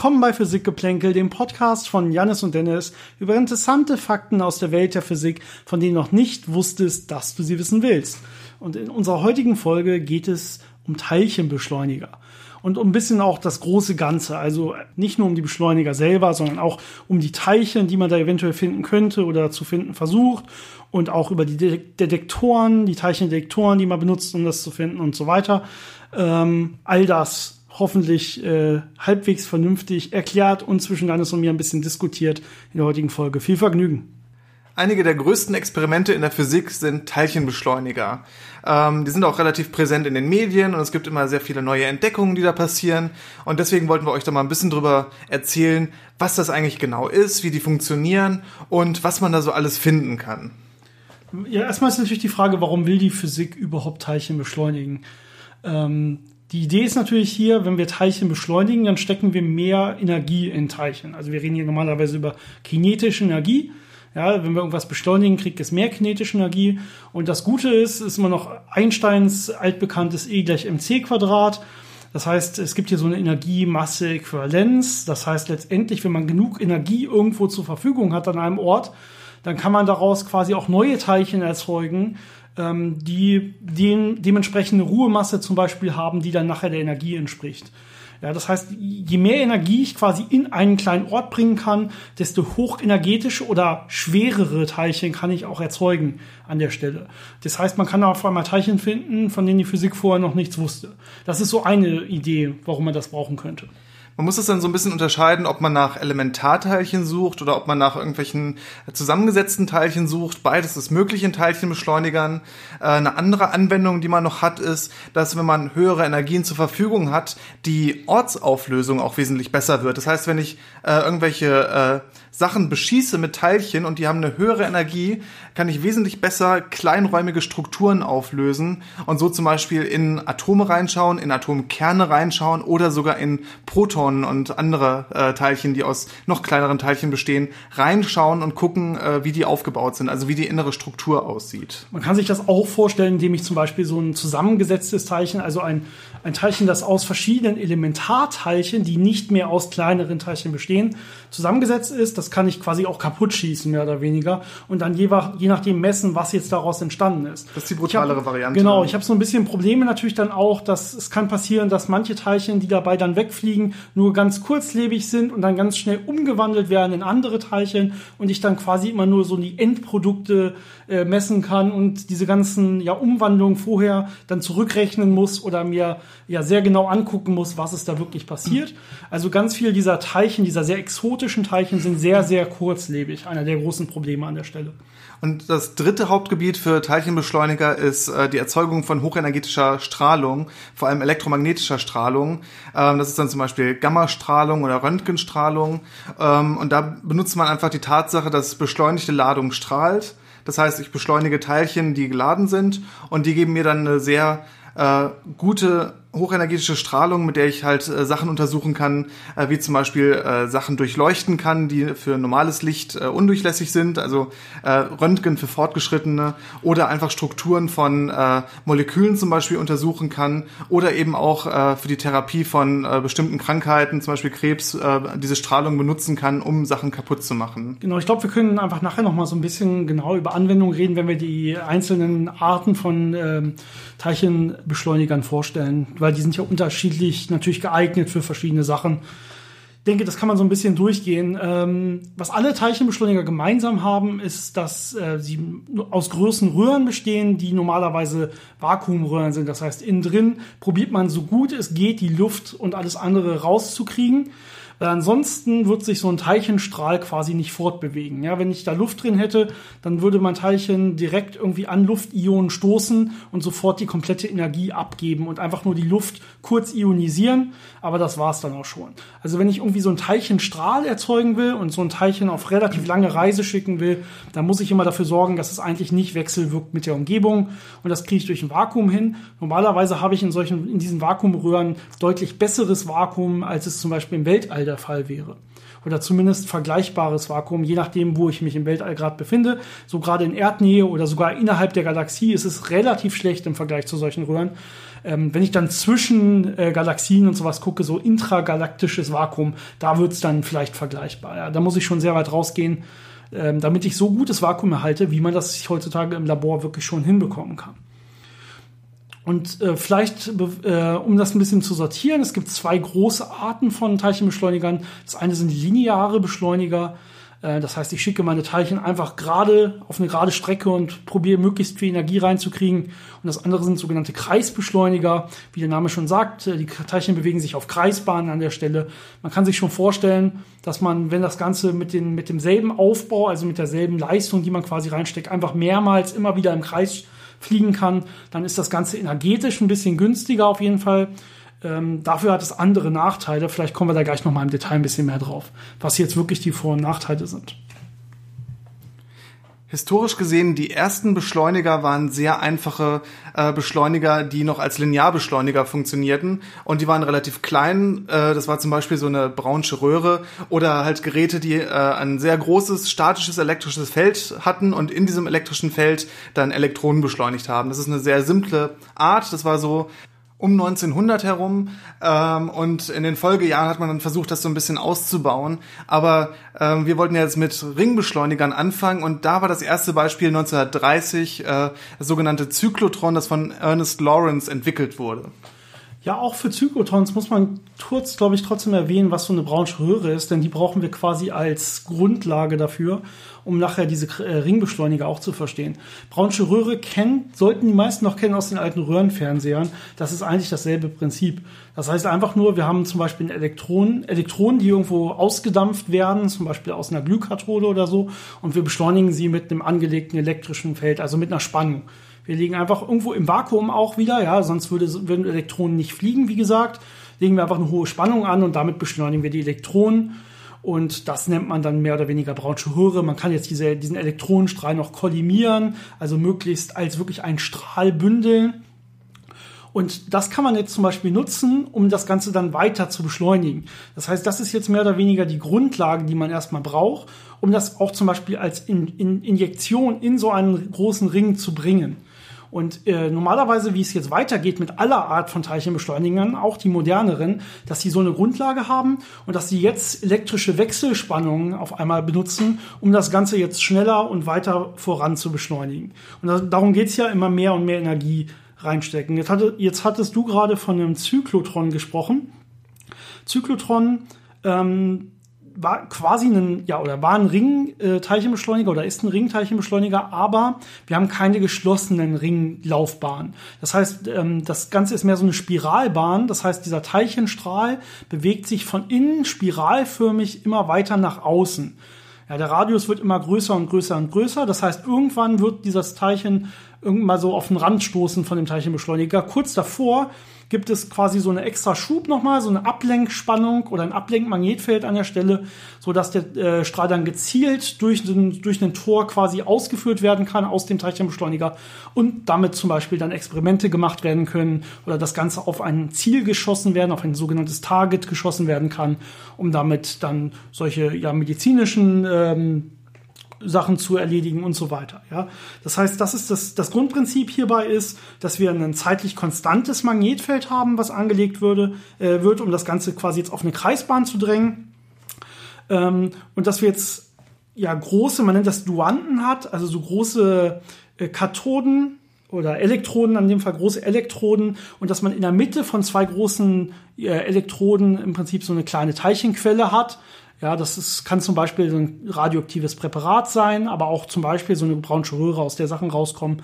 Willkommen bei Physikgeplänkel, dem Podcast von Jannis und Dennis über interessante Fakten aus der Welt der Physik, von denen du noch nicht wusstest, dass du sie wissen willst. Und in unserer heutigen Folge geht es um Teilchenbeschleuniger und um ein bisschen auch das große Ganze. Also nicht nur um die Beschleuniger selber, sondern auch um die Teilchen, die man da eventuell finden könnte oder zu finden versucht und auch über die Detektoren, die Teilchendetektoren, die man benutzt, um das zu finden und so weiter. Ähm, all das hoffentlich äh, halbwegs vernünftig erklärt und zwischen Janis und mir ein bisschen diskutiert in der heutigen Folge. Viel Vergnügen. Einige der größten Experimente in der Physik sind Teilchenbeschleuniger. Ähm, die sind auch relativ präsent in den Medien und es gibt immer sehr viele neue Entdeckungen, die da passieren. Und deswegen wollten wir euch da mal ein bisschen drüber erzählen, was das eigentlich genau ist, wie die funktionieren und was man da so alles finden kann. Ja, erstmal ist natürlich die Frage, warum will die Physik überhaupt Teilchen beschleunigen? Ähm, die Idee ist natürlich hier, wenn wir Teilchen beschleunigen, dann stecken wir mehr Energie in Teilchen. Also wir reden hier normalerweise über kinetische Energie. Ja, wenn wir irgendwas beschleunigen, kriegt es mehr kinetische Energie. Und das Gute ist, ist immer noch Einsteins altbekanntes E gleich mc Quadrat. Das heißt, es gibt hier so eine Energie-Masse-Äquivalenz. Das heißt letztendlich, wenn man genug Energie irgendwo zur Verfügung hat an einem Ort, dann kann man daraus quasi auch neue Teilchen erzeugen, ähm, die den, dementsprechende Ruhemasse zum Beispiel haben, die dann nachher der Energie entspricht. Ja, das heißt, je mehr Energie ich quasi in einen kleinen Ort bringen kann, desto hochenergetische oder schwerere Teilchen kann ich auch erzeugen an der Stelle. Das heißt, man kann auf einmal Teilchen finden, von denen die Physik vorher noch nichts wusste. Das ist so eine Idee, warum man das brauchen könnte. Man muss es dann so ein bisschen unterscheiden, ob man nach Elementarteilchen sucht oder ob man nach irgendwelchen zusammengesetzten Teilchen sucht. Beides ist möglich in Teilchenbeschleunigern. Äh, eine andere Anwendung, die man noch hat, ist, dass wenn man höhere Energien zur Verfügung hat, die Ortsauflösung auch wesentlich besser wird. Das heißt, wenn ich äh, irgendwelche äh, Sachen beschieße mit Teilchen und die haben eine höhere Energie, kann ich wesentlich besser kleinräumige Strukturen auflösen und so zum Beispiel in Atome reinschauen, in Atomkerne reinschauen oder sogar in Protonen und andere äh, Teilchen, die aus noch kleineren Teilchen bestehen, reinschauen und gucken, äh, wie die aufgebaut sind, also wie die innere Struktur aussieht. Man kann sich das auch vorstellen, indem ich zum Beispiel so ein zusammengesetztes Teilchen, also ein, ein Teilchen, das aus verschiedenen Elementarteilchen, die nicht mehr aus kleineren Teilchen bestehen, zusammengesetzt ist. Das kann ich quasi auch kaputt schießen, mehr oder weniger. Und dann je, je nachdem messen, was jetzt daraus entstanden ist. Das ist die brutalere hab, Variante. Genau, ich habe so ein bisschen Probleme natürlich dann auch, dass es kann passieren, dass manche Teilchen, die dabei dann wegfliegen, nur ganz kurzlebig sind und dann ganz schnell umgewandelt werden in andere Teilchen und ich dann quasi immer nur so die Endprodukte äh, messen kann und diese ganzen ja, Umwandlungen vorher dann zurückrechnen muss oder mir ja sehr genau angucken muss, was ist da wirklich passiert. Also ganz viel dieser Teilchen, dieser sehr exotischen Teilchen sind sehr, sehr kurzlebig. Einer der großen Probleme an der Stelle. Und das dritte Hauptgebiet für Teilchenbeschleuniger ist äh, die Erzeugung von hochenergetischer Strahlung, vor allem elektromagnetischer Strahlung. Ähm, das ist dann zum Beispiel Gammastrahlung oder Röntgenstrahlung. Ähm, und da benutzt man einfach die Tatsache, dass beschleunigte Ladung strahlt. Das heißt, ich beschleunige Teilchen, die geladen sind und die geben mir dann eine sehr äh, gute hochenergetische Strahlung, mit der ich halt äh, Sachen untersuchen kann, äh, wie zum Beispiel äh, Sachen durchleuchten kann, die für normales Licht äh, undurchlässig sind, also äh, Röntgen für Fortgeschrittene oder einfach Strukturen von äh, Molekülen zum Beispiel untersuchen kann oder eben auch für die Therapie von bestimmten Krankheiten, zum Beispiel Krebs, diese Strahlung benutzen kann, um Sachen kaputt zu machen. Genau, ich glaube, wir können einfach nachher noch mal so ein bisschen genau über Anwendungen reden, wenn wir die einzelnen Arten von ähm, Teilchenbeschleunigern vorstellen weil die sind ja unterschiedlich natürlich geeignet für verschiedene Sachen. Ich denke, das kann man so ein bisschen durchgehen. Ähm, was alle Teilchenbeschleuniger gemeinsam haben, ist, dass äh, sie aus großen Röhren bestehen, die normalerweise Vakuumröhren sind. Das heißt, innen drin probiert man so gut es geht, die Luft und alles andere rauszukriegen. Weil ansonsten wird sich so ein Teilchenstrahl quasi nicht fortbewegen. Ja, wenn ich da Luft drin hätte, dann würde mein Teilchen direkt irgendwie an Luftionen stoßen und sofort die komplette Energie abgeben und einfach nur die Luft kurz ionisieren. Aber das war's dann auch schon. Also wenn ich irgendwie so ein Teilchenstrahl erzeugen will und so ein Teilchen auf relativ lange Reise schicken will, dann muss ich immer dafür sorgen, dass es eigentlich nicht wechselwirkt mit der Umgebung. Und das kriege ich durch ein Vakuum hin. Normalerweise habe ich in solchen, in diesen Vakuumröhren deutlich besseres Vakuum, als es zum Beispiel im Weltall der Fall wäre. Oder zumindest vergleichbares Vakuum, je nachdem, wo ich mich im Weltall gerade befinde. So gerade in Erdnähe oder sogar innerhalb der Galaxie ist es relativ schlecht im Vergleich zu solchen Röhren. Ähm, wenn ich dann zwischen äh, Galaxien und sowas gucke, so intragalaktisches Vakuum, da wird es dann vielleicht vergleichbar. Ja. Da muss ich schon sehr weit rausgehen, ähm, damit ich so gutes Vakuum erhalte, wie man das heutzutage im Labor wirklich schon hinbekommen kann. Und äh, vielleicht, äh, um das ein bisschen zu sortieren, es gibt zwei große Arten von Teilchenbeschleunigern. Das eine sind lineare Beschleuniger. Äh, das heißt, ich schicke meine Teilchen einfach gerade auf eine gerade Strecke und probiere möglichst viel Energie reinzukriegen. Und das andere sind sogenannte Kreisbeschleuniger. Wie der Name schon sagt, äh, die Teilchen bewegen sich auf Kreisbahnen an der Stelle. Man kann sich schon vorstellen, dass man, wenn das Ganze mit, den, mit demselben Aufbau, also mit derselben Leistung, die man quasi reinsteckt, einfach mehrmals immer wieder im Kreis fliegen kann, dann ist das Ganze energetisch ein bisschen günstiger auf jeden Fall. Ähm, dafür hat es andere Nachteile. Vielleicht kommen wir da gleich nochmal im Detail ein bisschen mehr drauf, was jetzt wirklich die Vor- und Nachteile sind. Historisch gesehen, die ersten Beschleuniger waren sehr einfache äh, Beschleuniger, die noch als Linearbeschleuniger funktionierten und die waren relativ klein. Äh, das war zum Beispiel so eine braunsche Röhre oder halt Geräte, die äh, ein sehr großes statisches elektrisches Feld hatten und in diesem elektrischen Feld dann Elektronen beschleunigt haben. Das ist eine sehr simple Art. Das war so um 1900 herum ähm, und in den Folgejahren hat man dann versucht, das so ein bisschen auszubauen. Aber ähm, wir wollten ja jetzt mit Ringbeschleunigern anfangen und da war das erste Beispiel 1930 äh, das sogenannte Zyklotron, das von Ernest Lawrence entwickelt wurde. Ja, auch für Zyklotrons muss man kurz, glaube ich, trotzdem erwähnen, was so eine Brownsche Röhre ist, denn die brauchen wir quasi als Grundlage dafür, um nachher diese äh, Ringbeschleuniger auch zu verstehen. Brownsche Röhre kennt, sollten die meisten noch kennen aus den alten Röhrenfernsehern. Das ist eigentlich dasselbe Prinzip. Das heißt einfach nur, wir haben zum Beispiel Elektronen, Elektronen, die irgendwo ausgedampft werden, zum Beispiel aus einer Glühkathode oder so, und wir beschleunigen sie mit einem angelegten elektrischen Feld, also mit einer Spannung. Wir legen einfach irgendwo im Vakuum auch wieder, ja, sonst würde, würden Elektronen nicht fliegen, wie gesagt. Legen wir einfach eine hohe Spannung an und damit beschleunigen wir die Elektronen. Und das nennt man dann mehr oder weniger Brownsche Röhre. Man kann jetzt diese, diesen Elektronenstrahl noch kollimieren, also möglichst als wirklich einen Strahl bündeln. Und das kann man jetzt zum Beispiel nutzen, um das Ganze dann weiter zu beschleunigen. Das heißt, das ist jetzt mehr oder weniger die Grundlage, die man erstmal braucht, um das auch zum Beispiel als in, in Injektion in so einen großen Ring zu bringen. Und äh, normalerweise, wie es jetzt weitergeht mit aller Art von Teilchenbeschleunigern, auch die moderneren, dass sie so eine Grundlage haben und dass sie jetzt elektrische Wechselspannungen auf einmal benutzen, um das Ganze jetzt schneller und weiter voran zu beschleunigen. Und das, darum geht's ja immer mehr und mehr Energie reinstecken. Jetzt, hatte, jetzt hattest du gerade von einem Zyklotron gesprochen. Zyklotron ähm, war quasi ein, ja, oder war ein Ringteilchenbeschleuniger oder ist ein Ringteilchenbeschleuniger, aber wir haben keine geschlossenen Ringlaufbahnen. Das heißt, ähm, das Ganze ist mehr so eine Spiralbahn. Das heißt, dieser Teilchenstrahl bewegt sich von innen spiralförmig immer weiter nach außen. Ja, der Radius wird immer größer und größer und größer. Das heißt, irgendwann wird dieses Teilchen irgendwann mal so auf den Rand stoßen von dem Teilchenbeschleuniger. Kurz davor gibt es quasi so eine extra Schub nochmal, so eine Ablenkspannung oder ein Ablenkmagnetfeld an der Stelle, so dass der äh, Strahl dann gezielt durch den, durch einen Tor quasi ausgeführt werden kann aus dem Teilchenbeschleuniger und damit zum Beispiel dann Experimente gemacht werden können oder das Ganze auf ein Ziel geschossen werden, auf ein sogenanntes Target geschossen werden kann, um damit dann solche ja medizinischen ähm, Sachen zu erledigen und so weiter. Ja, das heißt, das ist das, das Grundprinzip hierbei ist, dass wir ein zeitlich konstantes Magnetfeld haben, was angelegt würde, äh, wird, um das Ganze quasi jetzt auf eine Kreisbahn zu drängen. Ähm, und dass wir jetzt ja große, man nennt das Duanten hat, also so große äh, Kathoden oder Elektroden, an dem Fall große Elektroden, und dass man in der Mitte von zwei großen äh, Elektroden im Prinzip so eine kleine Teilchenquelle hat, ja, das ist, kann zum Beispiel so ein radioaktives Präparat sein, aber auch zum Beispiel so eine braunsche Röhre, aus der Sachen rauskommen.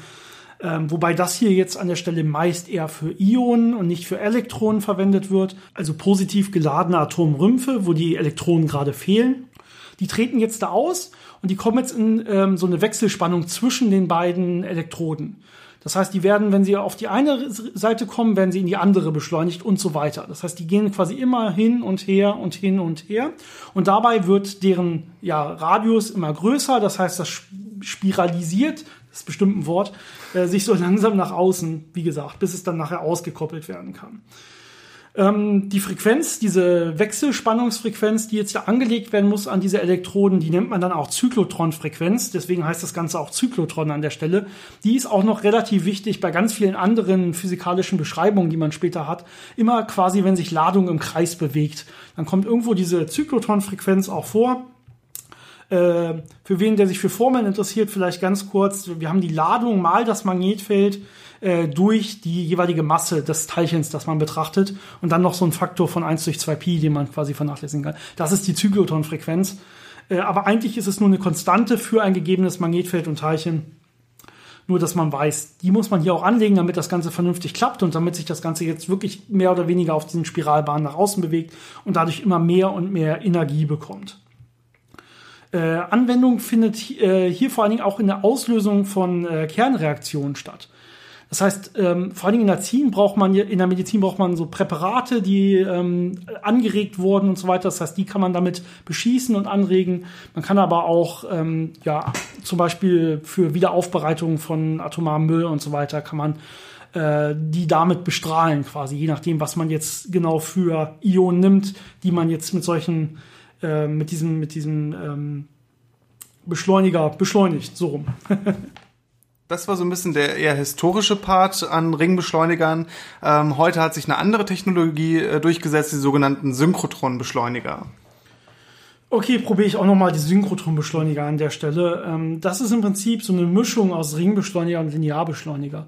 Ähm, wobei das hier jetzt an der Stelle meist eher für Ionen und nicht für Elektronen verwendet wird. Also positiv geladene Atomrümpfe, wo die Elektronen gerade fehlen. Die treten jetzt da aus und die kommen jetzt in ähm, so eine Wechselspannung zwischen den beiden Elektroden. Das heißt, die werden, wenn sie auf die eine Seite kommen, werden sie in die andere beschleunigt und so weiter. Das heißt, die gehen quasi immer hin und her und hin und her. Und dabei wird deren ja, Radius immer größer. Das heißt, das spiralisiert, das ist bestimmt ein Wort, äh, sich so langsam nach außen, wie gesagt, bis es dann nachher ausgekoppelt werden kann. Ähm, die Frequenz, diese Wechselspannungsfrequenz, die jetzt ja angelegt werden muss an diese Elektroden, die nennt man dann auch Zyklotron-Frequenz. Deswegen heißt das Ganze auch Zyklotron an der Stelle. Die ist auch noch relativ wichtig bei ganz vielen anderen physikalischen Beschreibungen, die man später hat. Immer quasi, wenn sich Ladung im Kreis bewegt, dann kommt irgendwo diese Zyklotron-Frequenz auch vor. Äh, für wen, der sich für Formeln interessiert, vielleicht ganz kurz. Wir haben die Ladung mal das Magnetfeld äh, durch die jeweilige Masse des Teilchens, das man betrachtet. Und dann noch so ein Faktor von 1 durch 2 Pi, den man quasi vernachlässigen kann. Das ist die Zyklotron-Frequenz. Äh, aber eigentlich ist es nur eine Konstante für ein gegebenes Magnetfeld und Teilchen. Nur, dass man weiß, die muss man hier auch anlegen, damit das Ganze vernünftig klappt und damit sich das Ganze jetzt wirklich mehr oder weniger auf diesen Spiralbahnen nach außen bewegt und dadurch immer mehr und mehr Energie bekommt. Äh, Anwendung findet äh, hier vor allen Dingen auch in der Auslösung von äh, Kernreaktionen statt. Das heißt, ähm, vor allen Dingen in der Medizin braucht man in der Medizin braucht man so Präparate, die ähm, angeregt wurden und so weiter. Das heißt, die kann man damit beschießen und anregen. Man kann aber auch ähm, ja zum Beispiel für Wiederaufbereitung von atomaren Müll und so weiter kann man äh, die damit bestrahlen quasi, je nachdem, was man jetzt genau für Ionen nimmt, die man jetzt mit solchen äh, mit diesem mit diesem ähm, Beschleuniger beschleunigt, so rum. Das war so ein bisschen der eher historische Part an Ringbeschleunigern. Ähm, heute hat sich eine andere Technologie äh, durchgesetzt, die sogenannten Synchrotronbeschleuniger. Okay, probiere ich auch nochmal die Synchrotronbeschleuniger an der Stelle. Ähm, das ist im Prinzip so eine Mischung aus Ringbeschleuniger und Linearbeschleuniger.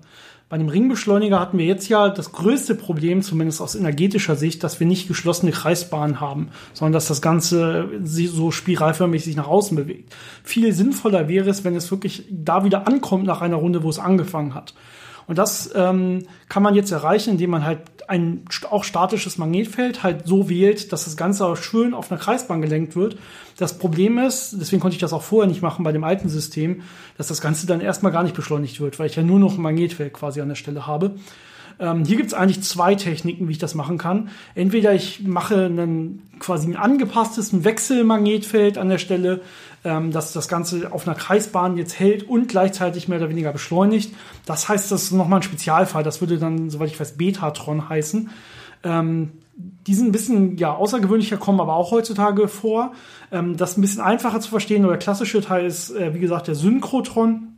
Bei dem Ringbeschleuniger hatten wir jetzt ja das größte Problem, zumindest aus energetischer Sicht, dass wir nicht geschlossene Kreisbahnen haben, sondern dass das Ganze so spiralförmig sich nach außen bewegt. Viel sinnvoller wäre es, wenn es wirklich da wieder ankommt nach einer Runde, wo es angefangen hat. Und das ähm, kann man jetzt erreichen, indem man halt ein auch statisches Magnetfeld halt so wählt, dass das Ganze auch schön auf einer Kreisbahn gelenkt wird. Das Problem ist, deswegen konnte ich das auch vorher nicht machen bei dem alten System, dass das Ganze dann erstmal gar nicht beschleunigt wird, weil ich ja nur noch ein Magnetfeld quasi an der Stelle habe. Ähm, hier gibt es eigentlich zwei Techniken, wie ich das machen kann. Entweder ich mache einen, quasi ein angepasstes Wechselmagnetfeld an der Stelle, ähm, dass das Ganze auf einer Kreisbahn jetzt hält und gleichzeitig mehr oder weniger beschleunigt. Das heißt, das ist nochmal ein Spezialfall. Das würde dann, soweit ich weiß, Betatron heißen. Ähm, die sind ein bisschen ja, außergewöhnlicher, kommen aber auch heutzutage vor. Ähm, das ein bisschen einfacher zu verstehen der klassische Teil ist, äh, wie gesagt, der Synchrotron.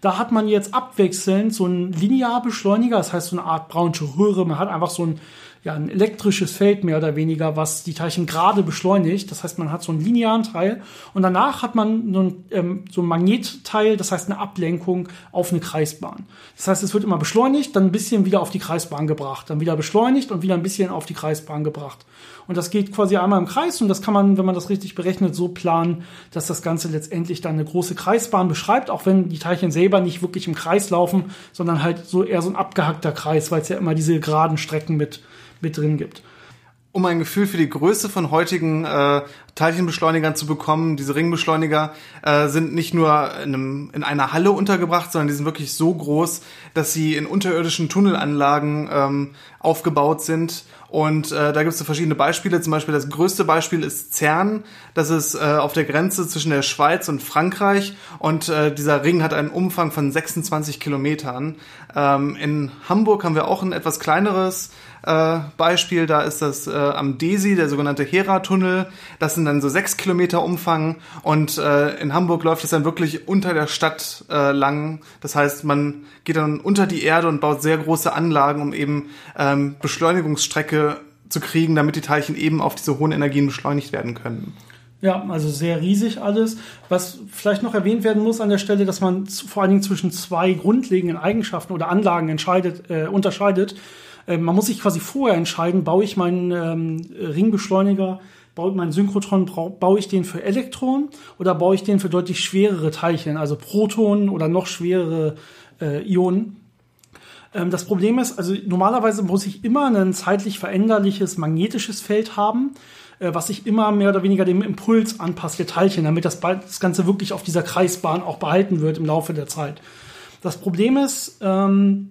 Da hat man jetzt abwechselnd so einen Linearbeschleuniger, das heißt so eine Art braunsche Röhre. Man hat einfach so ein ja, ein elektrisches Feld mehr oder weniger, was die Teilchen gerade beschleunigt. Das heißt, man hat so einen linearen Teil und danach hat man so ein, ähm, so ein Magnetteil, das heißt eine Ablenkung auf eine Kreisbahn. Das heißt, es wird immer beschleunigt, dann ein bisschen wieder auf die Kreisbahn gebracht, dann wieder beschleunigt und wieder ein bisschen auf die Kreisbahn gebracht. Und das geht quasi einmal im Kreis und das kann man, wenn man das richtig berechnet, so planen, dass das Ganze letztendlich dann eine große Kreisbahn beschreibt, auch wenn die Teilchen selber nicht wirklich im Kreis laufen, sondern halt so eher so ein abgehackter Kreis, weil es ja immer diese geraden Strecken mit mit drin gibt. Um ein Gefühl für die Größe von heutigen äh, Teilchenbeschleunigern zu bekommen, diese Ringbeschleuniger äh, sind nicht nur in, einem, in einer Halle untergebracht, sondern die sind wirklich so groß, dass sie in unterirdischen Tunnelanlagen ähm, aufgebaut sind. Und äh, da gibt es so verschiedene Beispiele. Zum Beispiel das größte Beispiel ist CERN. Das ist äh, auf der Grenze zwischen der Schweiz und Frankreich. Und äh, dieser Ring hat einen Umfang von 26 Kilometern. Ähm, in Hamburg haben wir auch ein etwas kleineres äh, Beispiel, da ist das äh, am Desi, der sogenannte Hera-Tunnel. Das sind dann so sechs Kilometer Umfang und äh, in Hamburg läuft es dann wirklich unter der Stadt äh, lang. Das heißt, man geht dann unter die Erde und baut sehr große Anlagen, um eben ähm, Beschleunigungsstrecke zu kriegen, damit die Teilchen eben auf diese hohen Energien beschleunigt werden können. Ja, also sehr riesig alles. Was vielleicht noch erwähnt werden muss an der Stelle, dass man vor allen Dingen zwischen zwei grundlegenden Eigenschaften oder Anlagen entscheidet, äh, unterscheidet. Äh, man muss sich quasi vorher entscheiden, baue ich meinen ähm, Ringbeschleuniger, baue meinen Synchrotron, baue ich den für Elektronen oder baue ich den für deutlich schwerere Teilchen, also Protonen oder noch schwerere äh, Ionen. Ähm, das Problem ist, also normalerweise muss ich immer ein zeitlich veränderliches magnetisches Feld haben, äh, was sich immer mehr oder weniger dem Impuls anpasst der Teilchen, damit das, das Ganze wirklich auf dieser Kreisbahn auch behalten wird im Laufe der Zeit. Das Problem ist, ähm,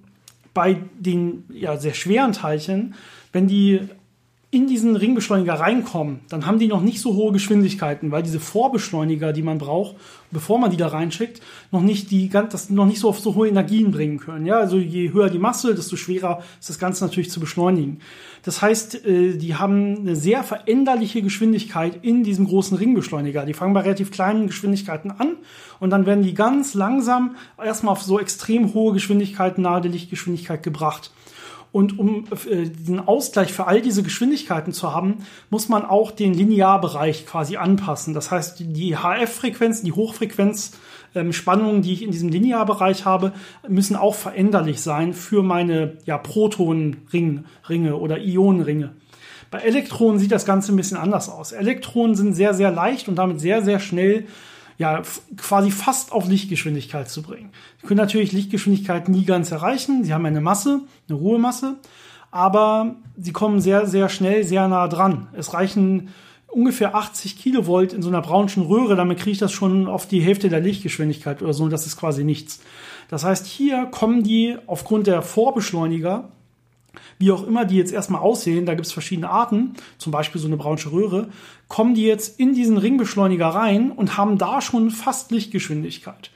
bei den ja, sehr schweren Teilchen, wenn die in diesen Ringbeschleuniger reinkommen, dann haben die noch nicht so hohe Geschwindigkeiten, weil diese Vorbeschleuniger, die man braucht, bevor man die da reinschickt, noch nicht die das noch nicht so auf so hohe Energien bringen können. Ja, also je höher die Masse, desto schwerer ist das Ganze natürlich zu beschleunigen. Das heißt, äh, die haben eine sehr veränderliche Geschwindigkeit in diesem großen Ringbeschleuniger. Die fangen bei relativ kleinen Geschwindigkeiten an und dann werden die ganz langsam erstmal auf so extrem hohe Geschwindigkeiten nahe der Lichtgeschwindigkeit gebracht. Und um äh, diesen Ausgleich für all diese Geschwindigkeiten zu haben, muss man auch den Linearbereich quasi anpassen. Das heißt, die HF-Frequenzen, die Hochfrequenzspannungen, ähm, die ich in diesem Linearbereich habe, müssen auch veränderlich sein für meine ja, Protonenringe oder Ionenringe. Bei Elektronen sieht das Ganze ein bisschen anders aus. Elektronen sind sehr, sehr leicht und damit sehr, sehr schnell ja, quasi fast auf Lichtgeschwindigkeit zu bringen. Sie können natürlich Lichtgeschwindigkeit nie ganz erreichen. Sie haben eine Masse, eine Ruhemasse, aber sie kommen sehr, sehr schnell sehr nah dran. Es reichen ungefähr 80 Kilovolt in so einer braunschen Röhre, damit kriege ich das schon auf die Hälfte der Lichtgeschwindigkeit oder so. Das ist quasi nichts. Das heißt, hier kommen die aufgrund der Vorbeschleuniger wie auch immer die jetzt erstmal aussehen, da gibt es verschiedene Arten, zum Beispiel so eine braunsche Röhre, kommen die jetzt in diesen Ringbeschleuniger rein und haben da schon fast Lichtgeschwindigkeit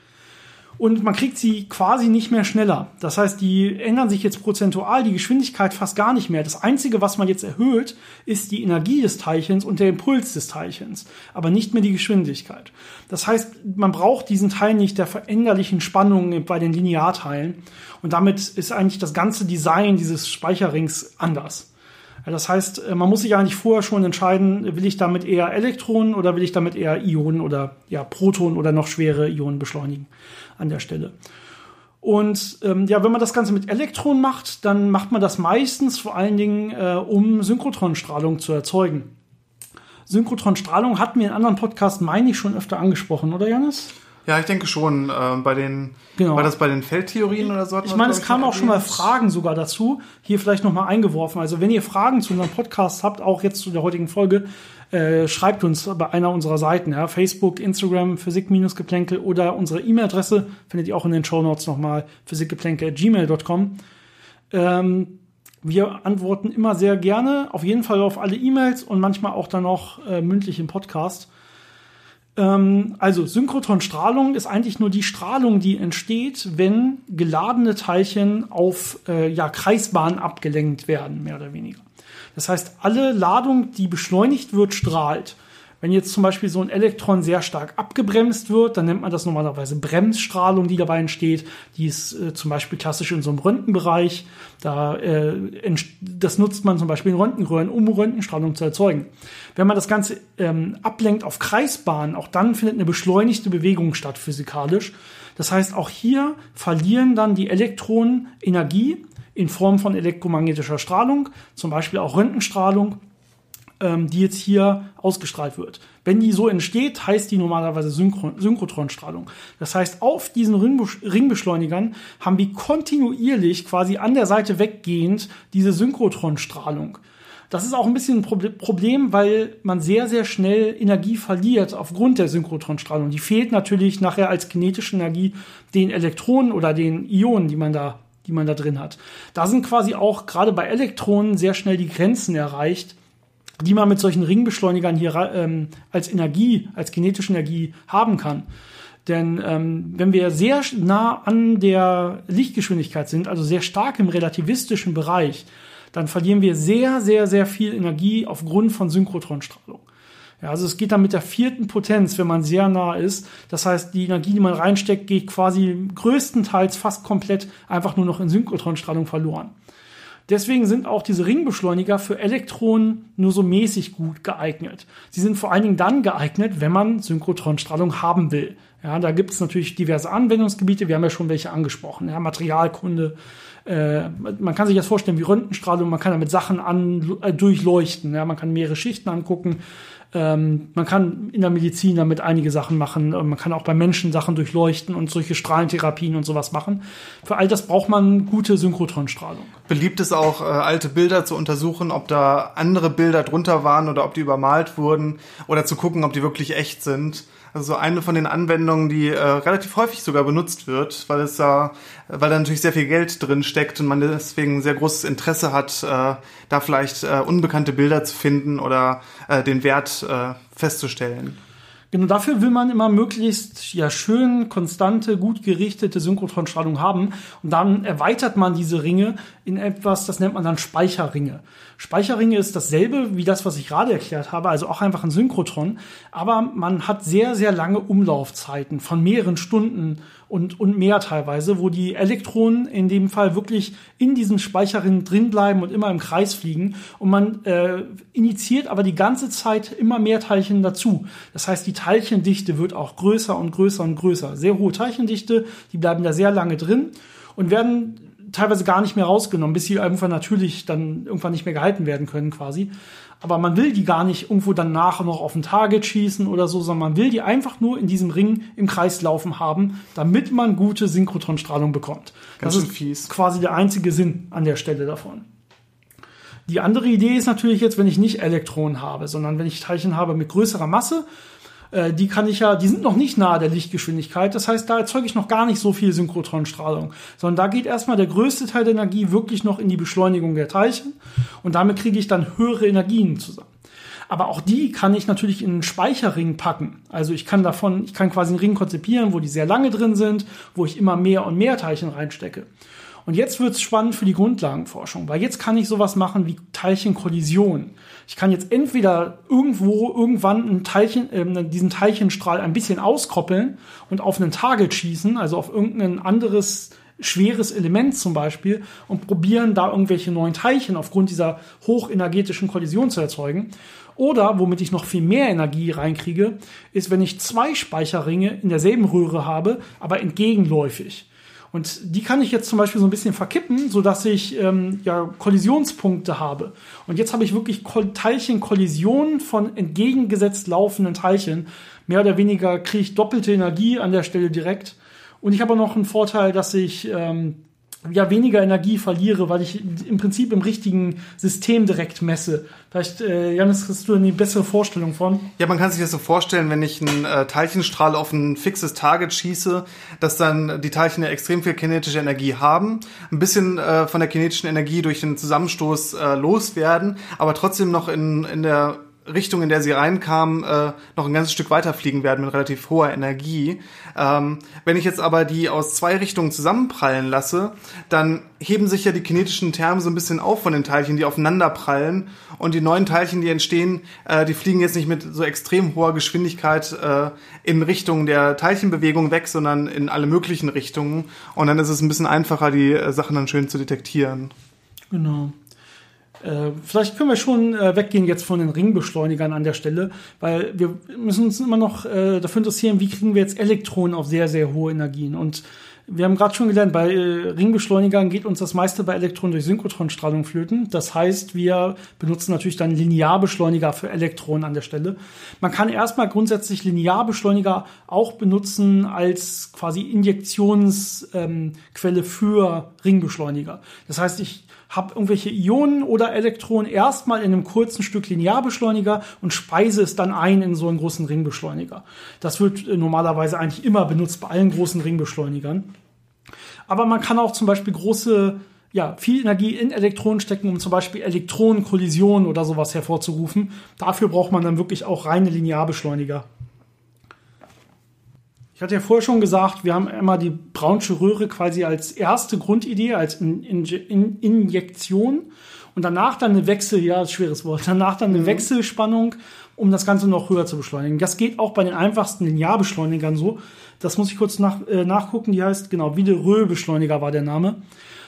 und man kriegt sie quasi nicht mehr schneller. Das heißt, die ändern sich jetzt prozentual die Geschwindigkeit fast gar nicht mehr. Das Einzige, was man jetzt erhöht, ist die Energie des Teilchens und der Impuls des Teilchens, aber nicht mehr die Geschwindigkeit. Das heißt, man braucht diesen Teil nicht der veränderlichen Spannungen bei den Linearteilen und damit ist eigentlich das ganze Design dieses Speicherrings anders. Das heißt, äh, man muss sich eigentlich vorher schon entscheiden, will ich damit eher Elektronen oder will ich damit eher Ionen oder ja, Protonen oder noch schwere Ionen beschleunigen an der Stelle. Und ähm, ja, wenn man das Ganze mit Elektronen macht, dann macht man das meistens vor allen Dingen, äh, um Synchrotronstrahlung zu erzeugen. Synchrotronstrahlung hatten wir in anderen Podcasts, meine ich, schon öfter angesprochen, oder Janis? Ja, ich denke schon. Äh, bei den, genau. war das bei den Feldtheorien oder so? Ich meine, es kamen auch schon mal Fragen sogar dazu. Hier vielleicht nochmal eingeworfen. Also wenn ihr Fragen zu unserem Podcast habt, auch jetzt zu der heutigen Folge, äh, schreibt uns bei einer unserer Seiten, ja, Facebook, Instagram, Physik-Geplänkel oder unsere E-Mail-Adresse findet ihr auch in den Show Notes nochmal, physikgeplänkel.gmail.com. Ähm, wir antworten immer sehr gerne, auf jeden Fall auf alle E-Mails und manchmal auch dann noch äh, mündlich im Podcast. Ähm, also Synchrotronstrahlung ist eigentlich nur die Strahlung, die entsteht, wenn geladene Teilchen auf äh, ja, Kreisbahnen abgelenkt werden, mehr oder weniger. Das heißt, alle Ladung, die beschleunigt wird, strahlt. Wenn jetzt zum Beispiel so ein Elektron sehr stark abgebremst wird, dann nennt man das normalerweise Bremsstrahlung, die dabei entsteht. Die ist äh, zum Beispiel klassisch in so einem Röntgenbereich. Da, äh, das nutzt man zum Beispiel in Röntgenröhren, um Röntgenstrahlung zu erzeugen. Wenn man das Ganze ähm, ablenkt auf Kreisbahnen, auch dann findet eine beschleunigte Bewegung statt physikalisch. Das heißt, auch hier verlieren dann die Elektronen Energie in Form von elektromagnetischer Strahlung, zum Beispiel auch Röntgenstrahlung ähm, die jetzt hier ausgestrahlt wird. Wenn die so entsteht, heißt die normalerweise Synchrotronstrahlung. Das heißt, auf diesen Ringbeschleunigern haben wir kontinuierlich quasi an der Seite weggehend diese Synchrotronstrahlung. Das ist auch ein bisschen ein Problem, weil man sehr, sehr schnell Energie verliert aufgrund der Synchrotronstrahlung. Die fehlt natürlich nachher als kinetische Energie den Elektronen oder den Ionen, die man da, die man da drin hat. Da sind quasi auch gerade bei Elektronen sehr schnell die Grenzen erreicht, die man mit solchen Ringbeschleunigern hier ähm, als Energie, als kinetische Energie haben kann. Denn ähm, wenn wir sehr nah an der Lichtgeschwindigkeit sind, also sehr stark im relativistischen Bereich, dann verlieren wir sehr, sehr, sehr viel Energie aufgrund von Synchrotronstrahlung. Ja, also es geht dann mit der vierten Potenz, wenn man sehr nah ist. Das heißt, die Energie, die man reinsteckt, geht quasi größtenteils fast komplett einfach nur noch in Synchrotronstrahlung verloren. Deswegen sind auch diese Ringbeschleuniger für Elektronen nur so mäßig gut geeignet. Sie sind vor allen Dingen dann geeignet, wenn man Synchrotronstrahlung haben will. Ja, da gibt es natürlich diverse Anwendungsgebiete, wir haben ja schon welche angesprochen. Ja, Materialkunde, äh, man kann sich das vorstellen wie Röntgenstrahlung, man kann damit Sachen an, äh, durchleuchten, ja, man kann mehrere Schichten angucken. Ähm, man kann in der Medizin damit einige Sachen machen. Man kann auch bei Menschen Sachen durchleuchten und solche Strahlentherapien und sowas machen. Für all das braucht man gute Synchrotronstrahlung. Beliebt ist auch, äh, alte Bilder zu untersuchen, ob da andere Bilder drunter waren oder ob die übermalt wurden oder zu gucken, ob die wirklich echt sind. Also eine von den Anwendungen, die äh, relativ häufig sogar benutzt wird, weil es da, weil da natürlich sehr viel Geld drin steckt und man deswegen sehr großes Interesse hat, äh, da vielleicht äh, unbekannte Bilder zu finden oder äh, den Wert äh, festzustellen. Genau dafür will man immer möglichst ja schön, konstante, gut gerichtete Synchrotronstrahlung haben. Und dann erweitert man diese Ringe in etwas, das nennt man dann Speicherringe. Speicherringe ist dasselbe wie das, was ich gerade erklärt habe, also auch einfach ein Synchrotron. Aber man hat sehr, sehr lange Umlaufzeiten von mehreren Stunden und, und mehr teilweise, wo die Elektronen in dem Fall wirklich in diesem Speicherring drin bleiben und immer im Kreis fliegen. Und man äh, initiiert aber die ganze Zeit immer mehr Teilchen dazu. Das heißt, die Teilchendichte wird auch größer und größer und größer. Sehr hohe Teilchendichte, die bleiben da sehr lange drin und werden teilweise gar nicht mehr rausgenommen, bis sie irgendwann natürlich dann irgendwann nicht mehr gehalten werden können quasi aber man will die gar nicht irgendwo danach noch auf ein Target schießen oder so, sondern man will die einfach nur in diesem Ring im Kreis laufen haben, damit man gute Synchrotronstrahlung bekommt. Ganz das ist fies. quasi der einzige Sinn an der Stelle davon. Die andere Idee ist natürlich jetzt, wenn ich nicht Elektronen habe, sondern wenn ich Teilchen habe mit größerer Masse, äh, die kann ich ja, die sind noch nicht nahe der Lichtgeschwindigkeit. Das heißt, da erzeuge ich noch gar nicht so viel Synchrotronstrahlung, sondern da geht erstmal der größte Teil der Energie wirklich noch in die Beschleunigung der Teilchen und damit kriege ich dann höhere Energien zusammen. Aber auch die kann ich natürlich in einen Speicherring packen. Also ich kann davon, ich kann quasi einen Ring konzipieren, wo die sehr lange drin sind, wo ich immer mehr und mehr Teilchen reinstecke. Und jetzt wird es spannend für die Grundlagenforschung, weil jetzt kann ich sowas machen wie Teilchenkollision. Ich kann jetzt entweder irgendwo irgendwann ein Teilchen, äh, diesen Teilchenstrahl ein bisschen auskoppeln und auf einen Target schießen, also auf irgendein anderes schweres Element zum Beispiel und probieren da irgendwelche neuen Teilchen aufgrund dieser hochenergetischen Kollision zu erzeugen. Oder womit ich noch viel mehr Energie reinkriege, ist, wenn ich zwei Speicherringe in derselben Röhre habe, aber entgegenläufig. Und die kann ich jetzt zum Beispiel so ein bisschen verkippen, so dass ich ähm, ja Kollisionspunkte habe. Und jetzt habe ich wirklich Teilchenkollisionen von entgegengesetzt laufenden Teilchen. Mehr oder weniger kriege ich doppelte Energie an der Stelle direkt. Und ich habe noch einen Vorteil, dass ich ähm, ja weniger Energie verliere, weil ich im Prinzip im richtigen System direkt messe. Vielleicht, äh, Janis, hast du eine bessere Vorstellung von? Ja, man kann sich das so vorstellen, wenn ich einen äh, Teilchenstrahl auf ein fixes Target schieße, dass dann die Teilchen ja extrem viel kinetische Energie haben, ein bisschen äh, von der kinetischen Energie durch den Zusammenstoß äh, loswerden, aber trotzdem noch in, in der Richtung, in der sie reinkamen, äh, noch ein ganzes Stück weiterfliegen werden mit relativ hoher Energie. Ähm, wenn ich jetzt aber die aus zwei Richtungen zusammenprallen lasse, dann heben sich ja die kinetischen Terme so ein bisschen auf von den Teilchen, die aufeinander prallen. Und die neuen Teilchen, die entstehen, äh, die fliegen jetzt nicht mit so extrem hoher Geschwindigkeit äh, in Richtung der Teilchenbewegung weg, sondern in alle möglichen Richtungen. Und dann ist es ein bisschen einfacher, die äh, Sachen dann schön zu detektieren. Genau. Äh, vielleicht können wir schon äh, weggehen jetzt von den Ringbeschleunigern an der Stelle, weil wir müssen uns immer noch äh, dafür interessieren, wie kriegen wir jetzt Elektronen auf sehr, sehr hohe Energien. Und wir haben gerade schon gelernt, bei äh, Ringbeschleunigern geht uns das meiste bei Elektronen durch Synchrotronstrahlung flöten. Das heißt, wir benutzen natürlich dann Linearbeschleuniger für Elektronen an der Stelle. Man kann erstmal grundsätzlich Linearbeschleuniger auch benutzen als quasi Injektionsquelle ähm, für Ringbeschleuniger. Das heißt, ich habe irgendwelche Ionen oder Elektronen erstmal in einem kurzen Stück Linearbeschleuniger und speise es dann ein in so einen großen Ringbeschleuniger. Das wird äh, normalerweise eigentlich immer benutzt bei allen großen Ringbeschleunigern. Aber man kann auch zum Beispiel große, ja, viel Energie in Elektronen stecken, um zum Beispiel Elektronenkollisionen oder sowas hervorzurufen. Dafür braucht man dann wirklich auch reine Linearbeschleuniger. Ich hatte ja vorher schon gesagt, wir haben immer die Braunsche Röhre quasi als erste Grundidee, als in, in, in Injektion und danach dann eine Wechsel, ja, schweres Wort, danach dann eine mhm. Wechselspannung, um das Ganze noch höher zu beschleunigen. Das geht auch bei den einfachsten Linearbeschleunigern so. Das muss ich kurz nach, äh, nachgucken. Die heißt, genau, Wiederrö-Beschleuniger war der Name.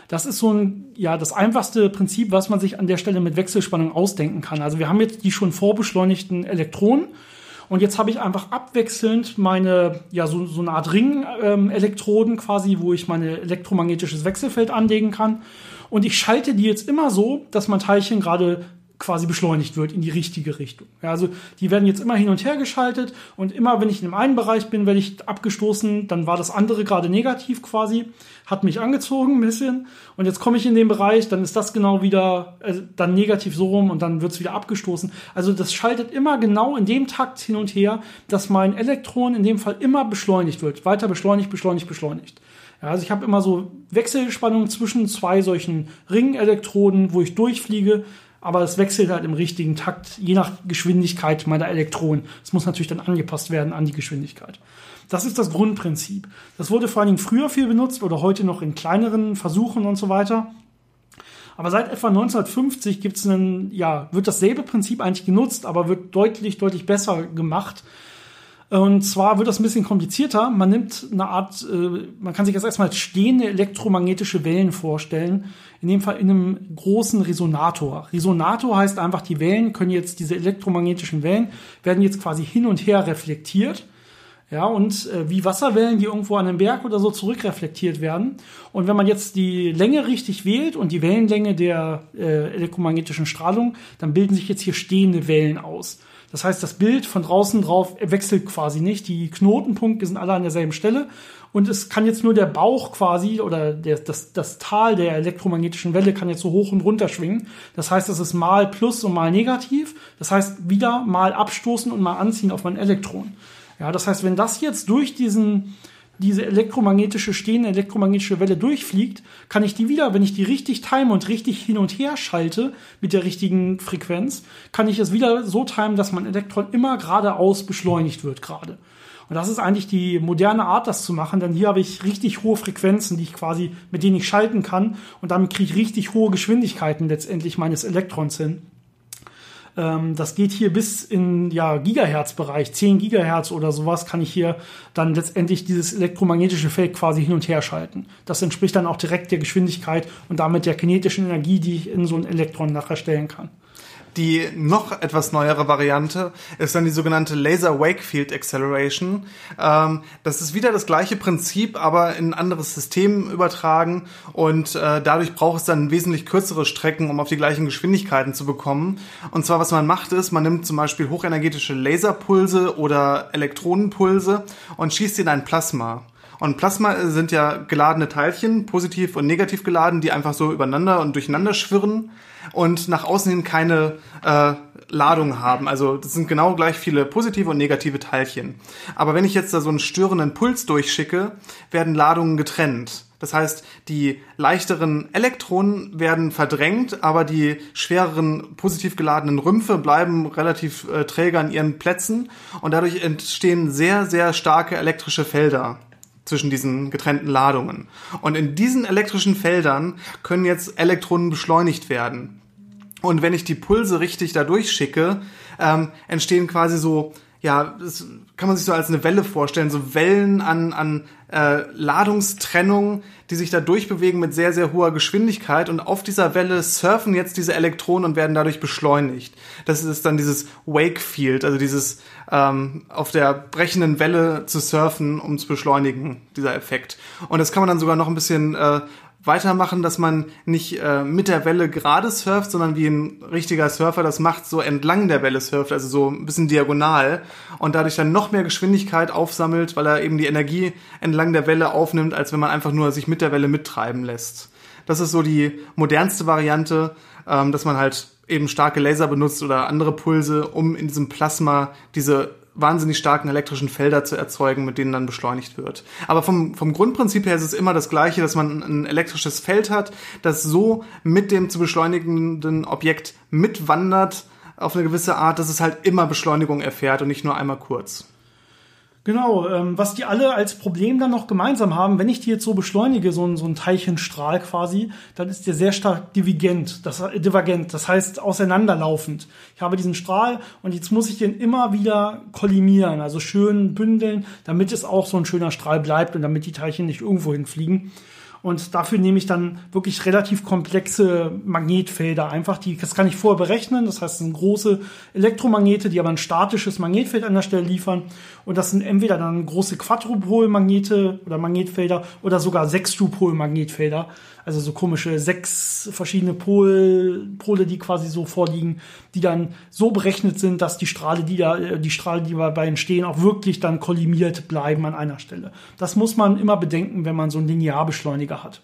Das ist so ein, ja, das einfachste Prinzip, was man sich an der Stelle mit Wechselspannung ausdenken kann. Also wir haben jetzt die schon vorbeschleunigten Elektronen und jetzt habe ich einfach abwechselnd meine, ja, so, so eine Art Ring-Elektroden ähm, quasi, wo ich mein elektromagnetisches Wechselfeld anlegen kann. Und ich schalte die jetzt immer so, dass mein Teilchen gerade quasi beschleunigt wird in die richtige Richtung. Ja, also die werden jetzt immer hin und her geschaltet und immer wenn ich in dem einen Bereich bin, werde ich abgestoßen, dann war das andere gerade negativ quasi, hat mich angezogen ein bisschen und jetzt komme ich in den Bereich, dann ist das genau wieder äh, dann negativ so rum und dann wird es wieder abgestoßen. Also das schaltet immer genau in dem Takt hin und her, dass mein Elektron in dem Fall immer beschleunigt wird, weiter beschleunigt, beschleunigt, beschleunigt. Ja, also ich habe immer so Wechselspannungen zwischen zwei solchen Ringelektroden, wo ich durchfliege aber es wechselt halt im richtigen Takt, je nach Geschwindigkeit meiner Elektronen. Es muss natürlich dann angepasst werden an die Geschwindigkeit. Das ist das Grundprinzip. Das wurde vor allen Dingen früher viel benutzt oder heute noch in kleineren Versuchen und so weiter. Aber seit etwa 1950 gibt's einen, ja, wird dasselbe Prinzip eigentlich genutzt, aber wird deutlich, deutlich besser gemacht. Und zwar wird das ein bisschen komplizierter. Man nimmt eine Art, äh, man kann sich das erstmal als stehende elektromagnetische Wellen vorstellen. In dem Fall in einem großen Resonator. Resonator heißt einfach, die Wellen können jetzt, diese elektromagnetischen Wellen werden jetzt quasi hin und her reflektiert. Ja, und äh, wie Wasserwellen, die irgendwo an einem Berg oder so zurückreflektiert werden. Und wenn man jetzt die Länge richtig wählt und die Wellenlänge der äh, elektromagnetischen Strahlung, dann bilden sich jetzt hier stehende Wellen aus. Das heißt, das Bild von draußen drauf wechselt quasi nicht. Die Knotenpunkte sind alle an derselben Stelle. Und es kann jetzt nur der Bauch quasi oder der, das, das Tal der elektromagnetischen Welle kann jetzt so hoch und runter schwingen. Das heißt, es ist mal plus und mal negativ. Das heißt, wieder mal abstoßen und mal anziehen auf mein Elektron. Ja, das heißt, wenn das jetzt durch diesen, diese elektromagnetische, stehende elektromagnetische Welle durchfliegt, kann ich die wieder, wenn ich die richtig time und richtig hin und her schalte mit der richtigen Frequenz, kann ich es wieder so timen, dass mein Elektron immer geradeaus beschleunigt wird gerade. Und das ist eigentlich die moderne Art, das zu machen, denn hier habe ich richtig hohe Frequenzen, die ich quasi, mit denen ich schalten kann und damit kriege ich richtig hohe Geschwindigkeiten letztendlich meines Elektrons hin. Ähm, das geht hier bis in ja, Gigahertz-Bereich, 10 Gigahertz oder sowas, kann ich hier dann letztendlich dieses elektromagnetische Feld quasi hin und her schalten. Das entspricht dann auch direkt der Geschwindigkeit und damit der kinetischen Energie, die ich in so ein Elektron nachher stellen kann. Die noch etwas neuere Variante ist dann die sogenannte Laser Wakefield Acceleration. Ähm, das ist wieder das gleiche Prinzip, aber in ein anderes System übertragen und äh, dadurch braucht es dann wesentlich kürzere Strecken, um auf die gleichen Geschwindigkeiten zu bekommen. Und zwar, was man macht, ist, man nimmt zum Beispiel hochenergetische Laserpulse oder Elektronenpulse und schießt sie in ein Plasma. Und Plasma sind ja geladene Teilchen, positiv und negativ geladen, die einfach so übereinander und durcheinander schwirren und nach außen hin keine äh, Ladung haben. Also das sind genau gleich viele positive und negative Teilchen. Aber wenn ich jetzt da so einen störenden Puls durchschicke, werden Ladungen getrennt. Das heißt, die leichteren Elektronen werden verdrängt, aber die schwereren positiv geladenen Rümpfe bleiben relativ äh, träge an ihren Plätzen und dadurch entstehen sehr, sehr starke elektrische Felder zwischen diesen getrennten Ladungen. Und in diesen elektrischen Feldern können jetzt Elektronen beschleunigt werden. Und wenn ich die Pulse richtig da durchschicke, ähm, entstehen quasi so, ja, das kann man sich so als eine Welle vorstellen, so Wellen an, an äh, Ladungstrennung, die sich da durchbewegen mit sehr, sehr hoher Geschwindigkeit und auf dieser Welle surfen jetzt diese Elektronen und werden dadurch beschleunigt. Das ist dann dieses Wake Field, also dieses ähm, auf der brechenden Welle zu surfen, um zu beschleunigen, dieser Effekt. Und das kann man dann sogar noch ein bisschen äh, weitermachen, dass man nicht äh, mit der Welle gerade surft, sondern wie ein richtiger Surfer das macht, so entlang der Welle surft, also so ein bisschen diagonal und dadurch dann noch mehr Geschwindigkeit aufsammelt, weil er eben die Energie entlang der Welle aufnimmt, als wenn man einfach nur sich mit der Welle mittreiben lässt. Das ist so die modernste Variante, ähm, dass man halt eben starke Laser benutzt oder andere Pulse, um in diesem Plasma diese wahnsinnig starken elektrischen Felder zu erzeugen, mit denen dann beschleunigt wird. Aber vom, vom Grundprinzip her ist es immer das Gleiche, dass man ein elektrisches Feld hat, das so mit dem zu beschleunigenden Objekt mitwandert auf eine gewisse Art, dass es halt immer Beschleunigung erfährt und nicht nur einmal kurz. Genau, ähm, was die alle als Problem dann noch gemeinsam haben, wenn ich die jetzt so beschleunige, so ein, so ein Teilchenstrahl quasi, dann ist der sehr stark divergent, das, äh, divergent, das heißt auseinanderlaufend. Ich habe diesen Strahl und jetzt muss ich den immer wieder kollimieren, also schön bündeln, damit es auch so ein schöner Strahl bleibt und damit die Teilchen nicht irgendwo hinfliegen. Und dafür nehme ich dann wirklich relativ komplexe Magnetfelder einfach. Die, das kann ich vorher berechnen. Das heißt, es sind große Elektromagnete, die aber ein statisches Magnetfeld an der Stelle liefern. Und das sind entweder dann große Quadrupol-Magnete oder Magnetfelder oder sogar Sextupol-Magnetfelder. Also so komische sechs verschiedene Pol, Pole, die quasi so vorliegen, die dann so berechnet sind, dass die Strahle, die da, äh, die Strahle, die dabei entstehen, auch wirklich dann kollimiert bleiben an einer Stelle. Das muss man immer bedenken, wenn man so einen Linearbeschleuniger hat.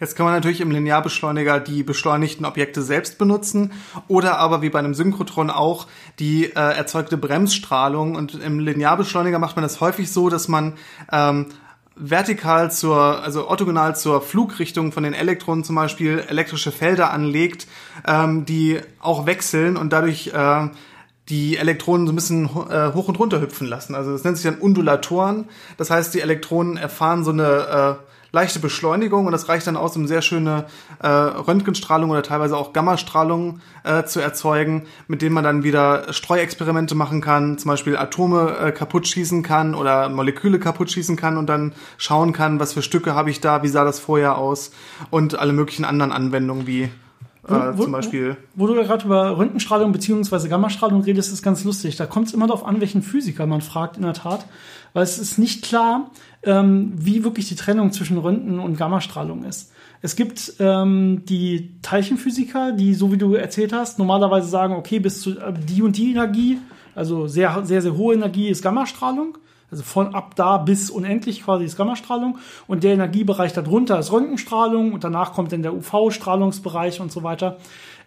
Jetzt kann man natürlich im Linearbeschleuniger die beschleunigten Objekte selbst benutzen oder aber wie bei einem Synchrotron auch die äh, erzeugte Bremsstrahlung. Und im Linearbeschleuniger macht man das häufig so, dass man ähm, vertikal zur, also orthogonal zur Flugrichtung von den Elektronen zum Beispiel elektrische Felder anlegt, ähm, die auch wechseln und dadurch äh, die Elektronen so ein bisschen äh, hoch und runter hüpfen lassen. Also das nennt sich dann Undulatoren. Das heißt, die Elektronen erfahren so eine äh, leichte Beschleunigung und das reicht dann aus, um sehr schöne äh, Röntgenstrahlung oder teilweise auch Gammastrahlung äh, zu erzeugen, mit denen man dann wieder Streuexperimente machen kann, zum Beispiel Atome äh, kaputt schießen kann oder Moleküle kaputt schießen kann und dann schauen kann, was für Stücke habe ich da, wie sah das vorher aus und alle möglichen anderen Anwendungen wie äh, wo, zum Beispiel. Wo, wo du gerade über Röntgenstrahlung beziehungsweise Gammastrahlung redest, ist ganz lustig. Da kommt es immer darauf an, welchen Physiker man fragt, in der Tat. Weil es ist nicht klar, ähm, wie wirklich die Trennung zwischen Röntgen und Gammastrahlung ist. Es gibt ähm, die Teilchenphysiker, die, so wie du erzählt hast, normalerweise sagen, okay, bis zu äh, die und die Energie, also sehr, sehr, sehr hohe Energie ist Gammastrahlung. Also von ab da bis unendlich quasi ist Gammastrahlung und der Energiebereich darunter ist Röntgenstrahlung und danach kommt dann der UV-Strahlungsbereich und so weiter.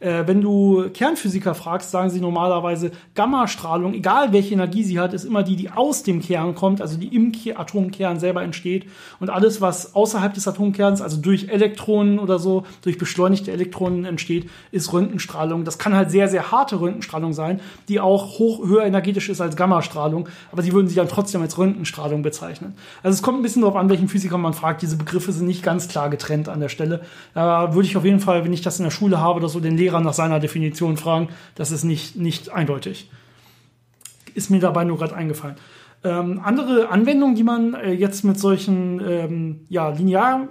Äh, wenn du Kernphysiker fragst, sagen sie normalerweise, Gammastrahlung, egal welche Energie sie hat, ist immer die, die aus dem Kern kommt, also die im Atomkern selber entsteht. Und alles, was außerhalb des Atomkerns, also durch Elektronen oder so, durch beschleunigte Elektronen entsteht, ist Röntgenstrahlung. Das kann halt sehr, sehr harte Röntgenstrahlung sein, die auch hoch, höher energetisch ist als Gammastrahlung, aber sie würden sich dann trotzdem als Röntgenstrahlung bezeichnen. Also es kommt ein bisschen darauf an, welchen Physiker man fragt. Diese Begriffe sind nicht ganz klar getrennt an der Stelle. Da würde ich auf jeden Fall, wenn ich das in der Schule habe oder so, den Lehrer Lehrer nach seiner Definition fragen. Das ist nicht, nicht eindeutig. Ist mir dabei nur gerade eingefallen. Ähm, andere Anwendungen, die man äh, jetzt mit solchen ähm, ja, linear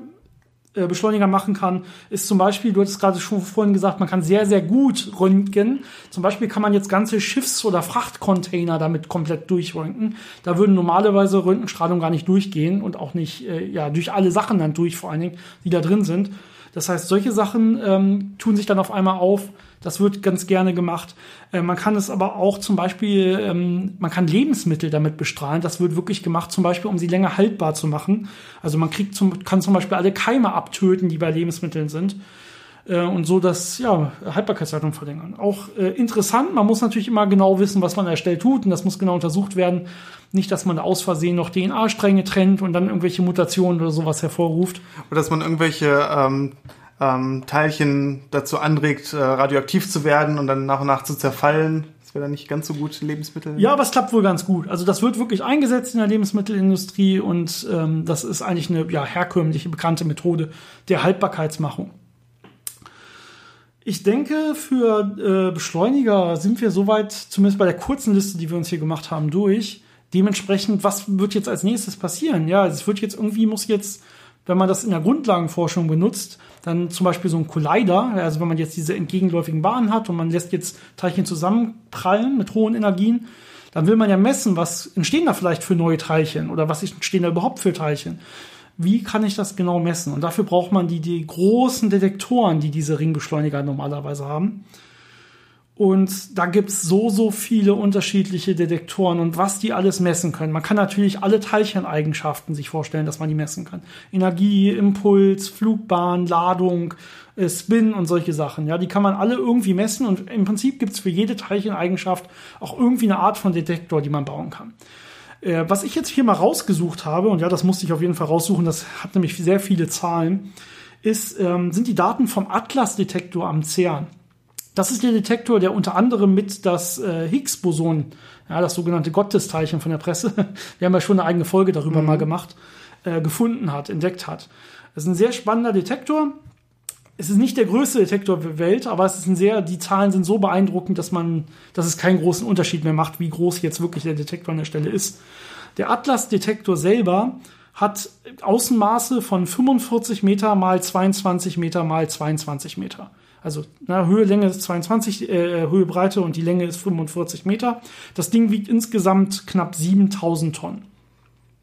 Beschleuniger machen kann, ist zum Beispiel, du hattest gerade schon vorhin gesagt, man kann sehr, sehr gut röntgen. Zum Beispiel kann man jetzt ganze Schiffs- oder Frachtcontainer damit komplett durchröntgen. Da würden normalerweise Röntgenstrahlung gar nicht durchgehen und auch nicht, äh, ja, durch alle Sachen dann durch, vor allen Dingen, die da drin sind. Das heißt, solche Sachen ähm, tun sich dann auf einmal auf. Das wird ganz gerne gemacht. Äh, man kann es aber auch zum Beispiel, ähm, man kann Lebensmittel damit bestrahlen. Das wird wirklich gemacht, zum Beispiel, um sie länger haltbar zu machen. Also man kriegt zum, kann zum Beispiel alle Keime abtöten, die bei Lebensmitteln sind äh, und so das ja, Haltbarkeitsdatum verlängern. Auch äh, interessant, man muss natürlich immer genau wissen, was man erstellt tut und das muss genau untersucht werden. Nicht, dass man aus Versehen noch DNA-Stränge trennt und dann irgendwelche Mutationen oder sowas hervorruft. Oder dass man irgendwelche ähm, ähm, Teilchen dazu anregt, äh, radioaktiv zu werden und dann nach und nach zu zerfallen. Das wäre dann nicht ganz so gut, Lebensmittel. Ja, aber es klappt wohl ganz gut. Also das wird wirklich eingesetzt in der Lebensmittelindustrie und ähm, das ist eigentlich eine ja, herkömmliche, bekannte Methode der Haltbarkeitsmachung. Ich denke, für äh, Beschleuniger sind wir soweit, zumindest bei der kurzen Liste, die wir uns hier gemacht haben, durch. Dementsprechend, was wird jetzt als nächstes passieren? Ja, es wird jetzt irgendwie, muss jetzt, wenn man das in der Grundlagenforschung benutzt, dann zum Beispiel so ein Collider, also wenn man jetzt diese entgegenläufigen Bahnen hat und man lässt jetzt Teilchen zusammenprallen mit hohen Energien, dann will man ja messen, was entstehen da vielleicht für neue Teilchen oder was entstehen da überhaupt für Teilchen wie kann ich das genau messen? Und dafür braucht man die, die großen Detektoren, die diese Ringbeschleuniger normalerweise haben. Und da gibt's so, so viele unterschiedliche Detektoren und was die alles messen können. Man kann natürlich alle Teilcheneigenschaften sich vorstellen, dass man die messen kann. Energie, Impuls, Flugbahn, Ladung, äh, Spin und solche Sachen. Ja, die kann man alle irgendwie messen und im Prinzip gibt's für jede Teilcheneigenschaft auch irgendwie eine Art von Detektor, die man bauen kann. Äh, was ich jetzt hier mal rausgesucht habe, und ja, das musste ich auf jeden Fall raussuchen, das hat nämlich sehr viele Zahlen, ist, ähm, sind die Daten vom Atlas-Detektor am CERN. Das ist der Detektor, der unter anderem mit das äh, Higgs-Boson, ja, das sogenannte Gottesteilchen von der Presse, wir haben ja schon eine eigene Folge darüber mhm. mal gemacht, äh, gefunden hat, entdeckt hat. Das ist ein sehr spannender Detektor es ist nicht der größte Detektor der Welt, aber es ist ein sehr, die Zahlen sind so beeindruckend, dass man, dass es keinen großen Unterschied mehr macht, wie groß jetzt wirklich der Detektor an der Stelle ist. Der Atlas-Detektor selber hat Außenmaße von 45 Meter mal 22 Meter mal 22 Meter. Also na, Höhe, Länge ist 22, äh, Höhe, Breite und die Länge ist 45 Meter. Das Ding wiegt insgesamt knapp 7000 Tonnen.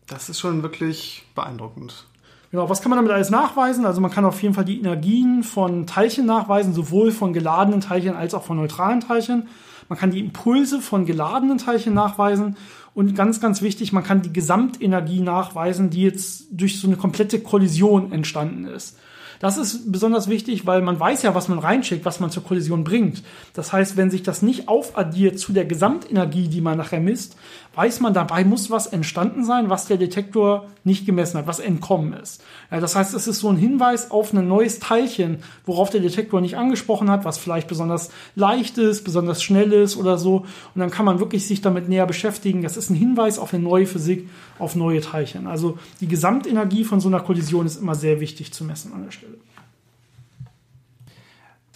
Das ist schon wirklich beeindruckend. Genau, was kann man damit alles nachweisen? Also man kann auf jeden Fall die Energien von Teilchen nachweisen, sowohl von geladenen Teilchen als auch von neutralen Teilchen. Man kann die Impulse von geladenen Teilchen nachweisen und ganz, ganz wichtig, man kann die Gesamtenergie nachweisen, die jetzt durch so eine komplette Kollision entstanden ist. Das ist besonders wichtig, weil man weiß ja, was man reinschickt, was man zur Kollision bringt. Das heißt, wenn sich das nicht aufaddiert zu der Gesamtenergie, die man nachher misst, weiß man, dabei muss was entstanden sein, was der Detektor nicht gemessen hat, was entkommen ist. Ja, das heißt, es ist so ein Hinweis auf ein neues Teilchen, worauf der Detektor nicht angesprochen hat, was vielleicht besonders leicht ist, besonders schnell ist oder so. Und dann kann man wirklich sich damit näher beschäftigen. Das ist ein Hinweis auf eine neue Physik, auf neue Teilchen. Also die Gesamtenergie von so einer Kollision ist immer sehr wichtig zu messen an der Stelle.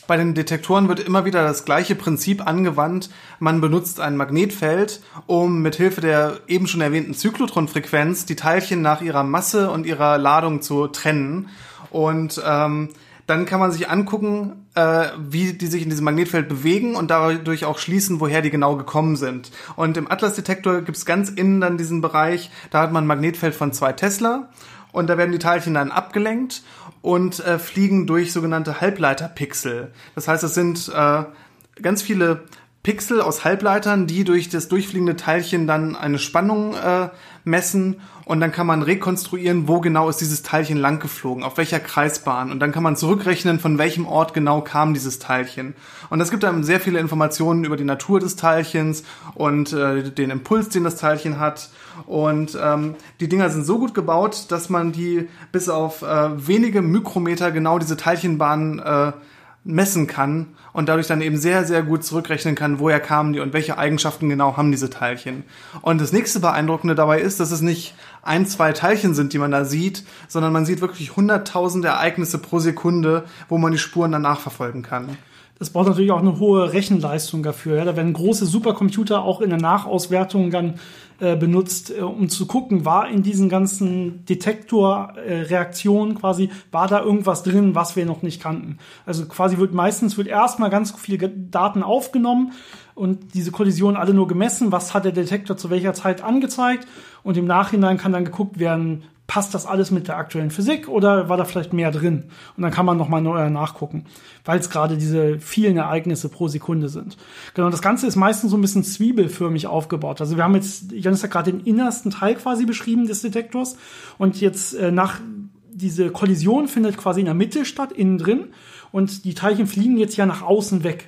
Bei den Detektoren wird immer wieder das gleiche Prinzip angewandt. Man benutzt ein Magnetfeld, um mit Hilfe der eben schon erwähnten Zyklotronfrequenz die Teilchen nach ihrer Masse und ihrer Ladung zu trennen. Und ähm, dann kann man sich angucken, äh, wie die sich in diesem Magnetfeld bewegen und dadurch auch schließen, woher die genau gekommen sind. Und im Atlas-Detektor gibt es ganz innen dann diesen Bereich, da hat man ein Magnetfeld von zwei Tesla und da werden die Teilchen dann abgelenkt und äh, fliegen durch sogenannte Halbleiterpixel. Das heißt, es sind äh, ganz viele Pixel aus Halbleitern, die durch das durchfliegende Teilchen dann eine Spannung äh, messen und dann kann man rekonstruieren, wo genau ist dieses Teilchen lang geflogen, auf welcher Kreisbahn und dann kann man zurückrechnen, von welchem Ort genau kam dieses Teilchen. Und das gibt einem sehr viele Informationen über die Natur des Teilchens und äh, den Impuls, den das Teilchen hat. Und ähm, die Dinger sind so gut gebaut, dass man die bis auf äh, wenige Mikrometer genau diese Teilchenbahnen äh, messen kann und dadurch dann eben sehr, sehr gut zurückrechnen kann, woher kamen die und welche Eigenschaften genau haben diese Teilchen. Und das nächste Beeindruckende dabei ist, dass es nicht ein, zwei Teilchen sind, die man da sieht, sondern man sieht wirklich hunderttausende Ereignisse pro Sekunde, wo man die Spuren dann nachverfolgen kann. Das braucht natürlich auch eine hohe Rechenleistung dafür. Ja? Da werden große Supercomputer auch in der Nachauswertung dann äh, benutzt, äh, um zu gucken, war in diesen ganzen Detektorreaktionen äh, quasi, war da irgendwas drin, was wir noch nicht kannten. Also quasi wird meistens wird erstmal ganz viel Daten aufgenommen und diese Kollisionen alle nur gemessen, was hat der Detektor zu welcher Zeit angezeigt und im Nachhinein kann dann geguckt werden, passt das alles mit der aktuellen Physik oder war da vielleicht mehr drin? Und dann kann man nochmal neu nachgucken, weil es gerade diese vielen Ereignisse pro Sekunde sind. Genau, das Ganze ist meistens so ein bisschen zwiebelförmig aufgebaut. Also wir haben jetzt, Janis hat gerade den innersten Teil quasi beschrieben des Detektors und jetzt äh, nach diese Kollision findet quasi in der Mitte statt, innen drin und die Teilchen fliegen jetzt ja nach außen weg.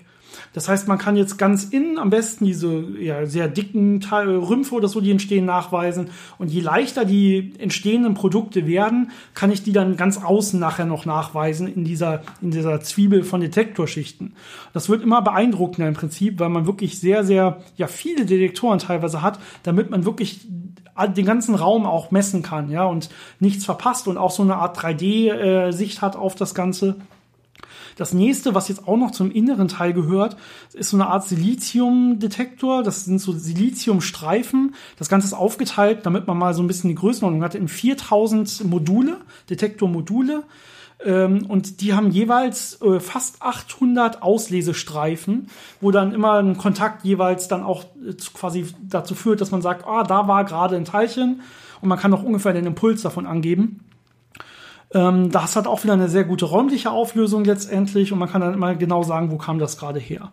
Das heißt, man kann jetzt ganz innen am besten diese ja, sehr dicken Teile, Rümpfe oder so, die entstehen, nachweisen. Und je leichter die entstehenden Produkte werden, kann ich die dann ganz außen nachher noch nachweisen in dieser, in dieser Zwiebel von Detektorschichten. Das wird immer beeindruckender im Prinzip, weil man wirklich sehr, sehr, ja, viele Detektoren teilweise hat, damit man wirklich den ganzen Raum auch messen kann, ja, und nichts verpasst und auch so eine Art 3D-Sicht äh, hat auf das Ganze. Das nächste, was jetzt auch noch zum inneren Teil gehört, ist so eine Art Siliziumdetektor. Das sind so Siliziumstreifen. Das Ganze ist aufgeteilt, damit man mal so ein bisschen die Größenordnung hat, in 4000 Module, Detektormodule. Ähm, und die haben jeweils äh, fast 800 Auslesestreifen, wo dann immer ein Kontakt jeweils dann auch äh, quasi dazu führt, dass man sagt, ah, da war gerade ein Teilchen und man kann auch ungefähr den Impuls davon angeben. Ähm, das hat auch wieder eine sehr gute räumliche Auflösung letztendlich und man kann dann immer genau sagen, wo kam das gerade her.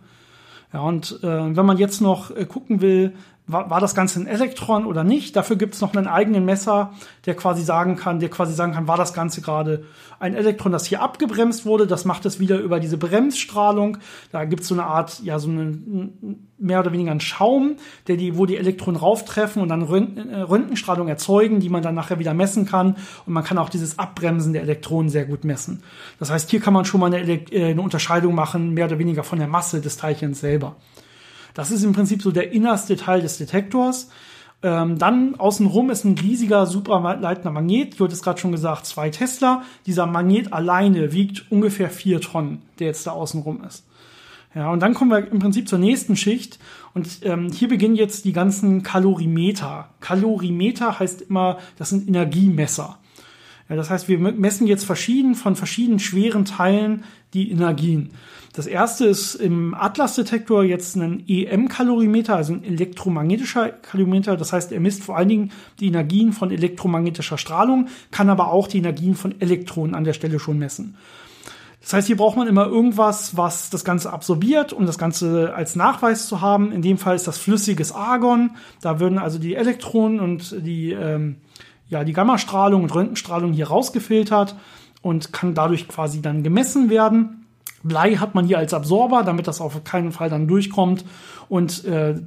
Ja, und äh, wenn man jetzt noch äh, gucken will, war, war das Ganze ein Elektron oder nicht. Dafür gibt es noch einen eigenen Messer, der quasi sagen kann, der quasi sagen kann, war das Ganze gerade ein Elektron, das hier abgebremst wurde. Das macht es wieder über diese Bremsstrahlung. Da gibt es so eine Art, ja, so einen mehr oder weniger einen Schaum, der die, wo die Elektronen rauftreffen und dann äh, Röntgenstrahlung erzeugen, die man dann nachher wieder messen kann. Und man kann auch dieses Abbremsen der Elektronen sehr gut messen. Das heißt, hier kann man schon mal eine, äh, eine Unterscheidung machen, mehr oder weniger von der Masse des Teilchens selber. Das ist im Prinzip so der innerste Teil des Detektors. Ähm, dann außenrum ist ein riesiger superleitender Magnet. Ich hatte es gerade schon gesagt, zwei Tesla. Dieser Magnet alleine wiegt ungefähr vier Tonnen, der jetzt da außenrum ist. Ja, und dann kommen wir im Prinzip zur nächsten Schicht. Und ähm, hier beginnen jetzt die ganzen Kalorimeter. Kalorimeter heißt immer, das sind Energiemesser. Das heißt, wir messen jetzt verschieden von verschiedenen schweren Teilen die Energien. Das erste ist im Atlas-Detektor jetzt ein EM-Kalorimeter, also ein elektromagnetischer Kalorimeter. Das heißt, er misst vor allen Dingen die Energien von elektromagnetischer Strahlung, kann aber auch die Energien von Elektronen an der Stelle schon messen. Das heißt, hier braucht man immer irgendwas, was das Ganze absorbiert, um das Ganze als Nachweis zu haben. In dem Fall ist das flüssiges Argon. Da würden also die Elektronen und die, ähm, ja, die Gammastrahlung und Röntgenstrahlung hier rausgefiltert und kann dadurch quasi dann gemessen werden. Blei hat man hier als Absorber, damit das auf keinen Fall dann durchkommt. Und äh,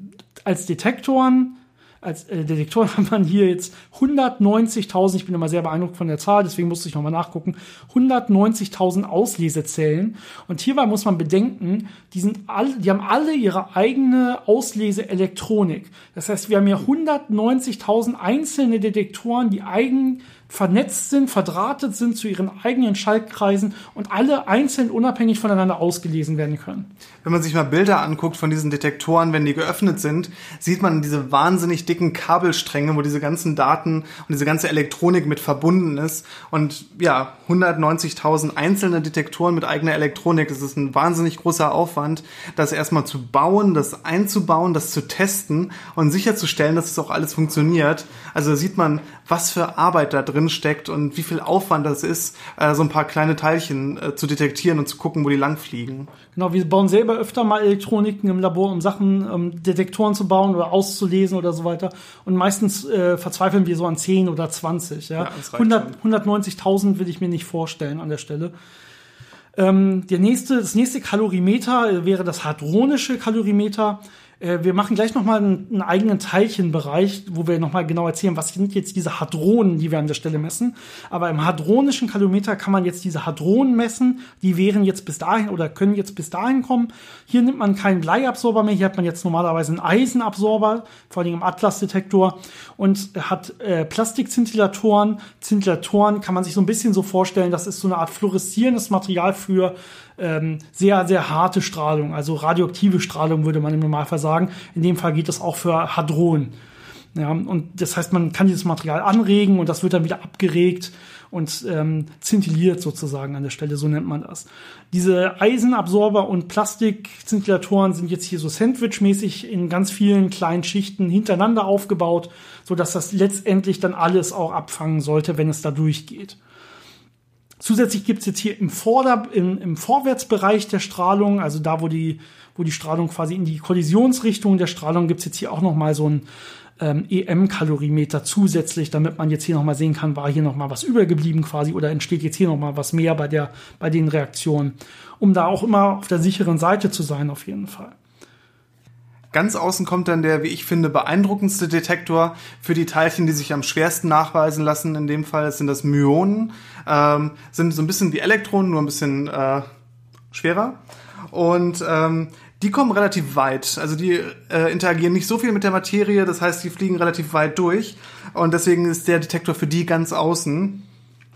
als Detektoren, als äh, Detektor hat man hier jetzt 190.000, ich bin immer sehr beeindruckt von der Zahl, deswegen musste ich nochmal nachgucken, 190.000 Auslesezellen. Und hierbei muss man bedenken, die, sind alle, die haben alle ihre eigene Ausleseelektronik. Das heißt, wir haben hier 190.000 einzelne Detektoren, die eigen vernetzt sind, verdrahtet sind zu ihren eigenen Schaltkreisen und alle einzeln unabhängig voneinander ausgelesen werden können. Wenn man sich mal Bilder anguckt von diesen Detektoren, wenn die geöffnet sind, sieht man diese wahnsinnig dicken Kabelstränge, wo diese ganzen Daten und diese ganze Elektronik mit verbunden ist. Und ja, 190.000 einzelne Detektoren mit eigener Elektronik, das ist ein wahnsinnig großer Aufwand, das erstmal zu bauen, das einzubauen, das zu testen und sicherzustellen, dass es auch alles funktioniert. Also sieht man, was für Arbeit da drin steckt und wie viel Aufwand das ist, äh, so ein paar kleine Teilchen äh, zu detektieren und zu gucken, wo die langfliegen. Genau, wir bauen selber öfter mal Elektroniken im Labor, um Sachen, um Detektoren zu bauen oder auszulesen oder so weiter. Und meistens äh, verzweifeln wir so an 10 oder 20. Ja? ja 190.000 will ich mir nicht vorstellen an der Stelle. Ähm, der nächste, das nächste Kalorimeter äh, wäre das hadronische Kalorimeter. Äh, wir machen gleich nochmal einen, einen eigenen Teilchenbereich, wo wir nochmal genau erzählen, was sind jetzt diese Hadronen, die wir an der Stelle messen. Aber im hadronischen Kalorimeter kann man jetzt diese Hadronen messen. Die wären jetzt bis dahin oder können jetzt bis dahin kommen. Hier nimmt man keinen Bleiabsorber mehr. Hier hat man jetzt normalerweise einen Eisenabsorber, vor allem im Atlas-Detektor und hat äh, Plastikzintillatoren. Zintillatoren kann man sich so ein bisschen so vorstellen, das ist so eine Art fluoreszierendes Material für ähm, sehr, sehr harte Strahlung, also radioaktive Strahlung würde man im Normalfall sagen. In dem Fall geht das auch für Hadron. Ja, und das heißt, man kann dieses Material anregen und das wird dann wieder abgeregt und ähm, zintilliert sozusagen an der Stelle, so nennt man das. Diese Eisenabsorber und Plastikzintillatoren sind jetzt hier so sandwichmäßig in ganz vielen kleinen Schichten hintereinander aufgebaut, so dass das letztendlich dann alles auch abfangen sollte, wenn es da durchgeht. Zusätzlich gibt's jetzt hier im, Vorder-, im, im Vorwärtsbereich der Strahlung, also da, wo die, wo die Strahlung quasi in die Kollisionsrichtung der Strahlung, gibt's jetzt hier auch nochmal so ein ähm, EM-Kalorimeter zusätzlich, damit man jetzt hier nochmal sehen kann, war hier nochmal was übergeblieben quasi oder entsteht jetzt hier nochmal was mehr bei, der, bei den Reaktionen, um da auch immer auf der sicheren Seite zu sein, auf jeden Fall. Ganz außen kommt dann der, wie ich finde, beeindruckendste Detektor für die Teilchen, die sich am schwersten nachweisen lassen. In dem Fall sind das Myonen. Ähm, sind so ein bisschen wie Elektronen, nur ein bisschen äh, schwerer. Und ähm, die kommen relativ weit. Also die äh, interagieren nicht so viel mit der Materie, das heißt, die fliegen relativ weit durch. Und deswegen ist der Detektor für die ganz außen.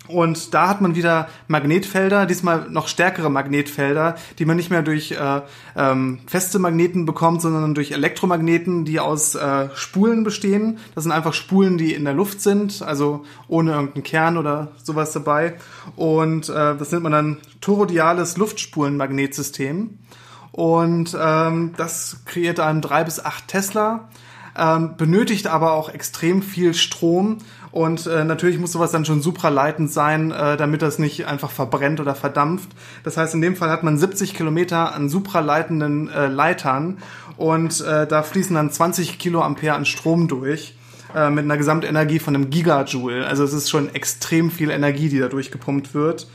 Und da hat man wieder Magnetfelder, diesmal noch stärkere Magnetfelder, die man nicht mehr durch äh, ähm, feste Magneten bekommt, sondern durch Elektromagneten, die aus äh, Spulen bestehen. Das sind einfach Spulen, die in der Luft sind, also ohne irgendeinen Kern oder sowas dabei. Und äh, das nennt man dann torodiales Luftspulenmagnetsystem. Und ähm, das kreiert einem drei bis acht Tesla ähm, benötigt aber auch extrem viel Strom und äh, natürlich muss sowas dann schon supraleitend sein, äh, damit das nicht einfach verbrennt oder verdampft. Das heißt, in dem Fall hat man 70 Kilometer an supraleitenden äh, Leitern und äh, da fließen dann 20 Kiloampere an Strom durch äh, mit einer Gesamtenergie von einem Gigajoule. Also es ist schon extrem viel Energie, die da durchgepumpt wird.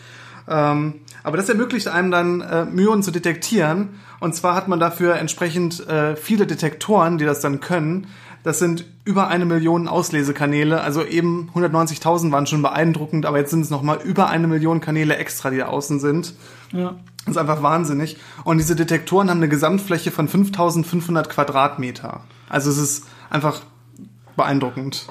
Ähm, aber das ermöglicht einem dann, äh, Myonen zu detektieren. Und zwar hat man dafür entsprechend äh, viele Detektoren, die das dann können. Das sind über eine Million Auslesekanäle. Also eben 190.000 waren schon beeindruckend, aber jetzt sind es nochmal über eine Million Kanäle extra, die da außen sind. Ja. Das ist einfach wahnsinnig. Und diese Detektoren haben eine Gesamtfläche von 5500 Quadratmeter. Also es ist einfach beeindruckend.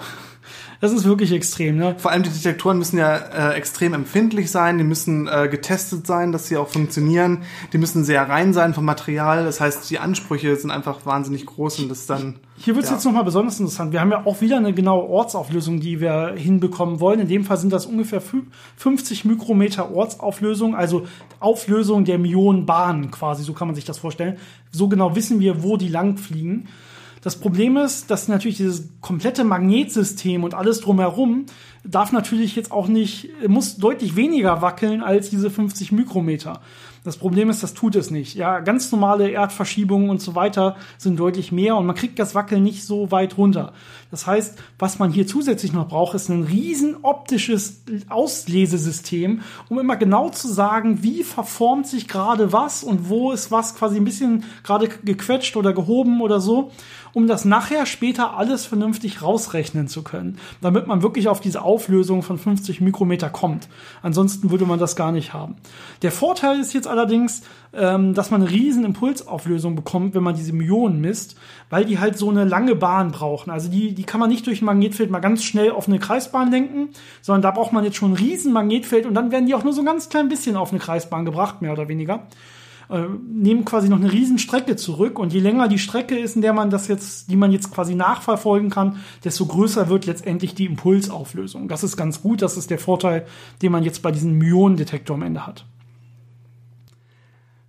Das ist wirklich extrem, ne? Vor allem die Detektoren müssen ja äh, extrem empfindlich sein, die müssen äh, getestet sein, dass sie auch funktionieren, die müssen sehr rein sein vom Material. Das heißt, die Ansprüche sind einfach wahnsinnig groß und das dann. Hier wird es ja. jetzt nochmal besonders interessant. Wir haben ja auch wieder eine genaue Ortsauflösung, die wir hinbekommen wollen. In dem Fall sind das ungefähr 50 Mikrometer Ortsauflösung, also Auflösung der Myonenbahnen quasi, so kann man sich das vorstellen. So genau wissen wir, wo die lang fliegen. Das Problem ist, dass natürlich dieses komplette Magnetsystem und alles drumherum darf natürlich jetzt auch nicht, muss deutlich weniger wackeln als diese 50 Mikrometer. Das Problem ist, das tut es nicht. Ja, ganz normale Erdverschiebungen und so weiter sind deutlich mehr und man kriegt das Wackeln nicht so weit runter. Das heißt, was man hier zusätzlich noch braucht, ist ein riesen optisches Auslesesystem, um immer genau zu sagen, wie verformt sich gerade was und wo ist was quasi ein bisschen gerade gequetscht oder gehoben oder so, um das nachher später alles vernünftig rausrechnen zu können, damit man wirklich auf diese Auflösung von 50 Mikrometer kommt. Ansonsten würde man das gar nicht haben. Der Vorteil ist jetzt allerdings, ähm, dass man eine riesen Impulsauflösung bekommt, wenn man diese Myonen misst, weil die halt so eine lange Bahn brauchen. Also die, die kann man nicht durch ein Magnetfeld mal ganz schnell auf eine Kreisbahn lenken, sondern da braucht man jetzt schon ein riesen Magnetfeld und dann werden die auch nur so ein ganz klein bisschen auf eine Kreisbahn gebracht, mehr oder weniger äh, nehmen quasi noch eine riesen Strecke zurück und je länger die Strecke ist, in der man das jetzt, die man jetzt quasi nachverfolgen kann, desto größer wird letztendlich die Impulsauflösung. Das ist ganz gut, das ist der Vorteil, den man jetzt bei diesem Myonendetektor am Ende hat.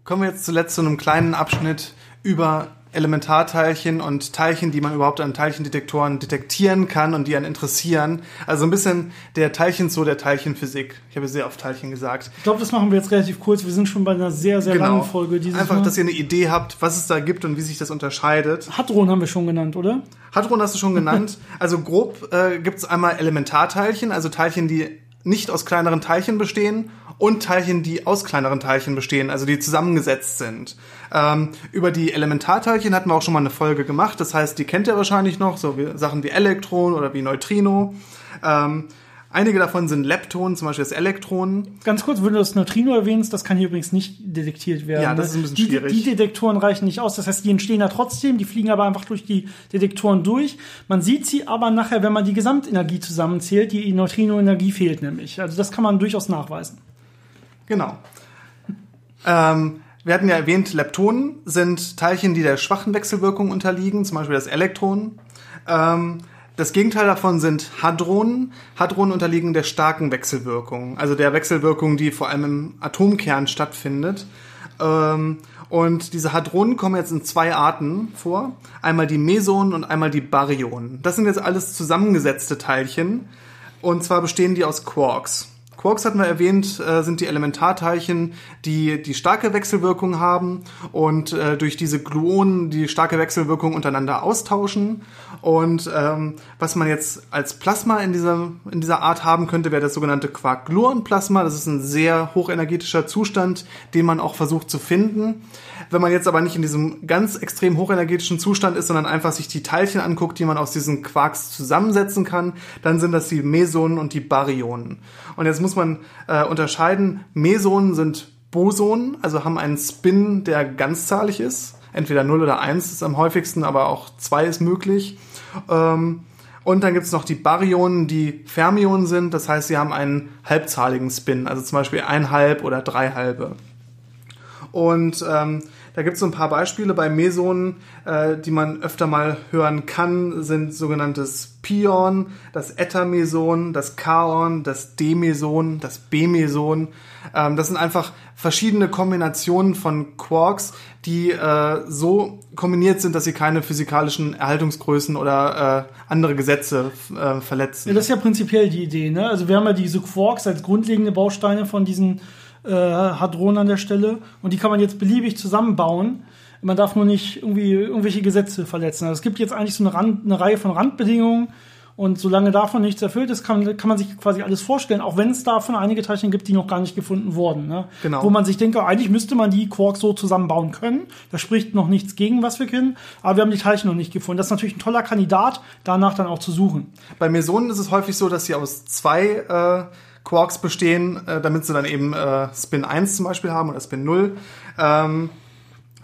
Kommen wir jetzt zuletzt zu einem kleinen Abschnitt über Elementarteilchen und Teilchen, die man überhaupt an Teilchendetektoren detektieren kann und die einen interessieren. Also ein bisschen der Teilchenzoo der Teilchenphysik. Ich habe sehr oft Teilchen gesagt. Ich glaube, das machen wir jetzt relativ kurz. Wir sind schon bei einer sehr, sehr Genau. langen Folge. Dieses Einfach, Mal. dass ihr eine Idee habt, was es da gibt und wie sich das unterscheidet. Hadron haben wir schon genannt, oder? Hadron hast du schon genannt. Also grob äh, gibt es einmal Elementarteilchen, also Teilchen, die nicht aus kleineren Teilchen bestehen und Teilchen, die aus kleineren Teilchen bestehen, also die zusammengesetzt sind. Ähm, über die Elementarteilchen hatten wir auch schon mal eine Folge gemacht, das heißt, die kennt ihr wahrscheinlich noch, so wie, Sachen wie Elektron oder wie Neutrino. Ähm, einige davon sind Leptonen, zum Beispiel das Elektron. Ganz kurz, wenn du das Neutrino erwähnst, das kann hier übrigens nicht detektiert werden. Ja, das ist ein bisschen die, schwierig. Die Detektoren reichen nicht aus. Das heißt, die entstehen da trotzdem, die fliegen aber einfach durch die Detektoren durch. Man sieht sie aber nachher, wenn man die Gesamtenergie zusammenzählt, die Neutrino-Energie fehlt nämlich. Also das kann man durchaus nachweisen. Genau. Ähm, wir hatten ja erwähnt, Leptonen sind Teilchen, die der schwachen Wechselwirkung unterliegen, zum Beispiel das Elektron. Ähm, das Gegenteil davon sind Hadronen. Hadronen unterliegen der starken Wechselwirkung, also der Wechselwirkung, die vor allem im Atomkern stattfindet. Ähm, und diese Hadronen kommen jetzt in zwei Arten vor. Einmal die Mesonen und einmal die Baryonen. Das sind jetzt alles zusammengesetzte Teilchen. Und zwar bestehen die aus Quarks. Quarks hatten wir erwähnt, äh, sind die Elementarteilchen, die die starke Wechselwirkung haben und äh, durch diese Gluonen die starke Wechselwirkung untereinander austauschen. Und ähm, was man jetzt als Plasma in dieser, in dieser Art haben könnte, wäre das sogenannte Quark-Gluon-Plasma. Das ist ein sehr hochenergetischer Zustand, den man auch versucht zu finden. Wenn man jetzt aber nicht in diesem ganz extrem hochenergetischen Zustand ist, sondern einfach sich die Teilchen anguckt, die man aus diesen Quarks zusammensetzen kann, dann sind das die Mesonen und die Baryonen. Und jetzt muss man äh, unterscheiden, Mesonen sind Bosonen, also haben einen Spin, der ganzzahlig ist. Entweder 0 oder 1 ist am häufigsten, aber auch 2 ist möglich. Ähm, und dann gibt's noch die Baryonen, die Fermionen sind, das heißt, sie haben einen halbzahligen Spin, also zum Beispiel ein halb oder drei halbe. Und ähm, da gibt es so ein paar Beispiele bei Mesonen, äh, die man öfter mal hören kann, sind sogenanntes Pion, das Eta-Meson, das Kaon, das D-Meson, das B-Meson. Ähm, das sind einfach verschiedene Kombinationen von Quarks, die äh, so kombiniert sind, dass sie keine physikalischen Erhaltungsgrößen oder äh, andere Gesetze äh, verletzen. Ja, das ist ja prinzipiell die Idee. Ne? Also wir haben ja diese Quarks als grundlegende Bausteine von diesen äh, Hadronen an der Stelle und die kann man jetzt beliebig zusammenbauen. Man darf nur nicht irgendwie irgendwelche Gesetze verletzen. Also es gibt jetzt eigentlich so eine, Rand, eine Reihe von Randbedingungen und solange davon nichts erfüllt ist, kann, kann man sich quasi alles vorstellen, auch wenn es davon einige Teilchen gibt, die noch gar nicht gefunden wurden. Ne? Genau. Wo man sich denkt, oh, eigentlich müsste man die Quarks so zusammenbauen können. Da spricht noch nichts gegen, was wir kennen, aber wir haben die Teilchen noch nicht gefunden. Das ist natürlich ein toller Kandidat, danach dann auch zu suchen. Bei Mesonen ist es häufig so, dass sie aus zwei äh, Quarks bestehen, äh, damit sie dann eben äh, Spin 1 zum Beispiel haben oder Spin 0. Ähm,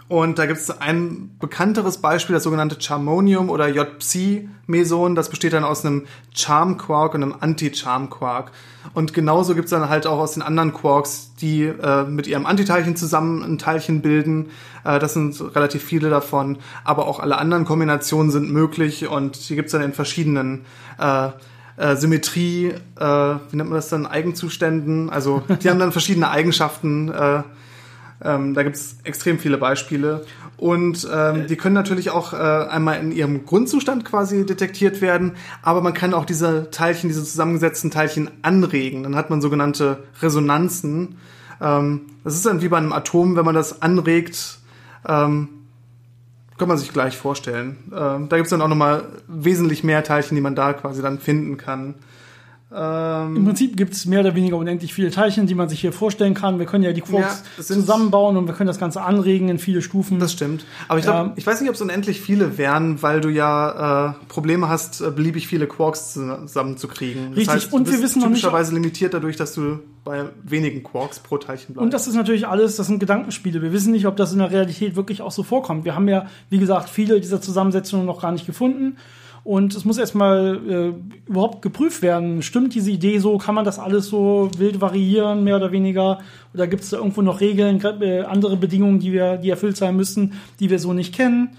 Und da gibt es ein bekannteres Beispiel, das sogenannte Charmonium oder J-Psi-Meson. Das besteht dann aus einem Charm-Quark und einem Anti-Charm-Quark. Und genauso gibt es dann halt auch aus den anderen Quarks, die äh, mit ihrem Antiteilchen zusammen ein Teilchen bilden. Äh, das sind relativ viele davon. Aber auch alle anderen Kombinationen sind möglich und hier gibt es dann in verschiedenen äh, äh, Symmetrie, äh, wie nennt man das dann, Eigenzuständen. Also die haben dann verschiedene Eigenschaften. Äh, ähm, da gibt es extrem viele Beispiele. Und ähm, die können natürlich auch äh, einmal in ihrem Grundzustand quasi detektiert werden, aber man kann auch diese Teilchen, diese zusammengesetzten Teilchen anregen. Dann hat man sogenannte Resonanzen. Ähm, das ist dann wie bei einem Atom, wenn man das anregt, ähm, kann man sich gleich vorstellen. Ähm, da gibt es dann auch nochmal wesentlich mehr Teilchen, die man da quasi dann finden kann. Ähm, Im Prinzip gibt es mehr oder weniger unendlich viele Teilchen, die man sich hier vorstellen kann. Wir können ja die Quarks ja, zusammenbauen und wir können das Ganze anregen in viele Stufen. Das stimmt. Aber ich glaube, ähm, ich weiß nicht, ob es unendlich viele wären, weil du ja äh, Probleme hast, äh, beliebig viele Quarks zusammenzukriegen. Richtig. Das heißt, und wir wissen noch nicht typischerweise limitiert dadurch, dass du bei wenigen Quarks pro Teilchen bleibst. Und das ist natürlich alles, das sind Gedankenspiele. Wir wissen nicht, ob das in der Realität wirklich auch so vorkommt. Wir haben ja, wie gesagt, viele dieser Zusammensetzungen noch gar nicht gefunden. Und es muss erstmal äh, überhaupt geprüft werden. Stimmt diese Idee so? Kann man das alles so wild variieren, mehr oder weniger? Oder gibt es da irgendwo noch Regeln, äh, andere Bedingungen, die wir, die erfüllt sein müssen, die wir so nicht kennen?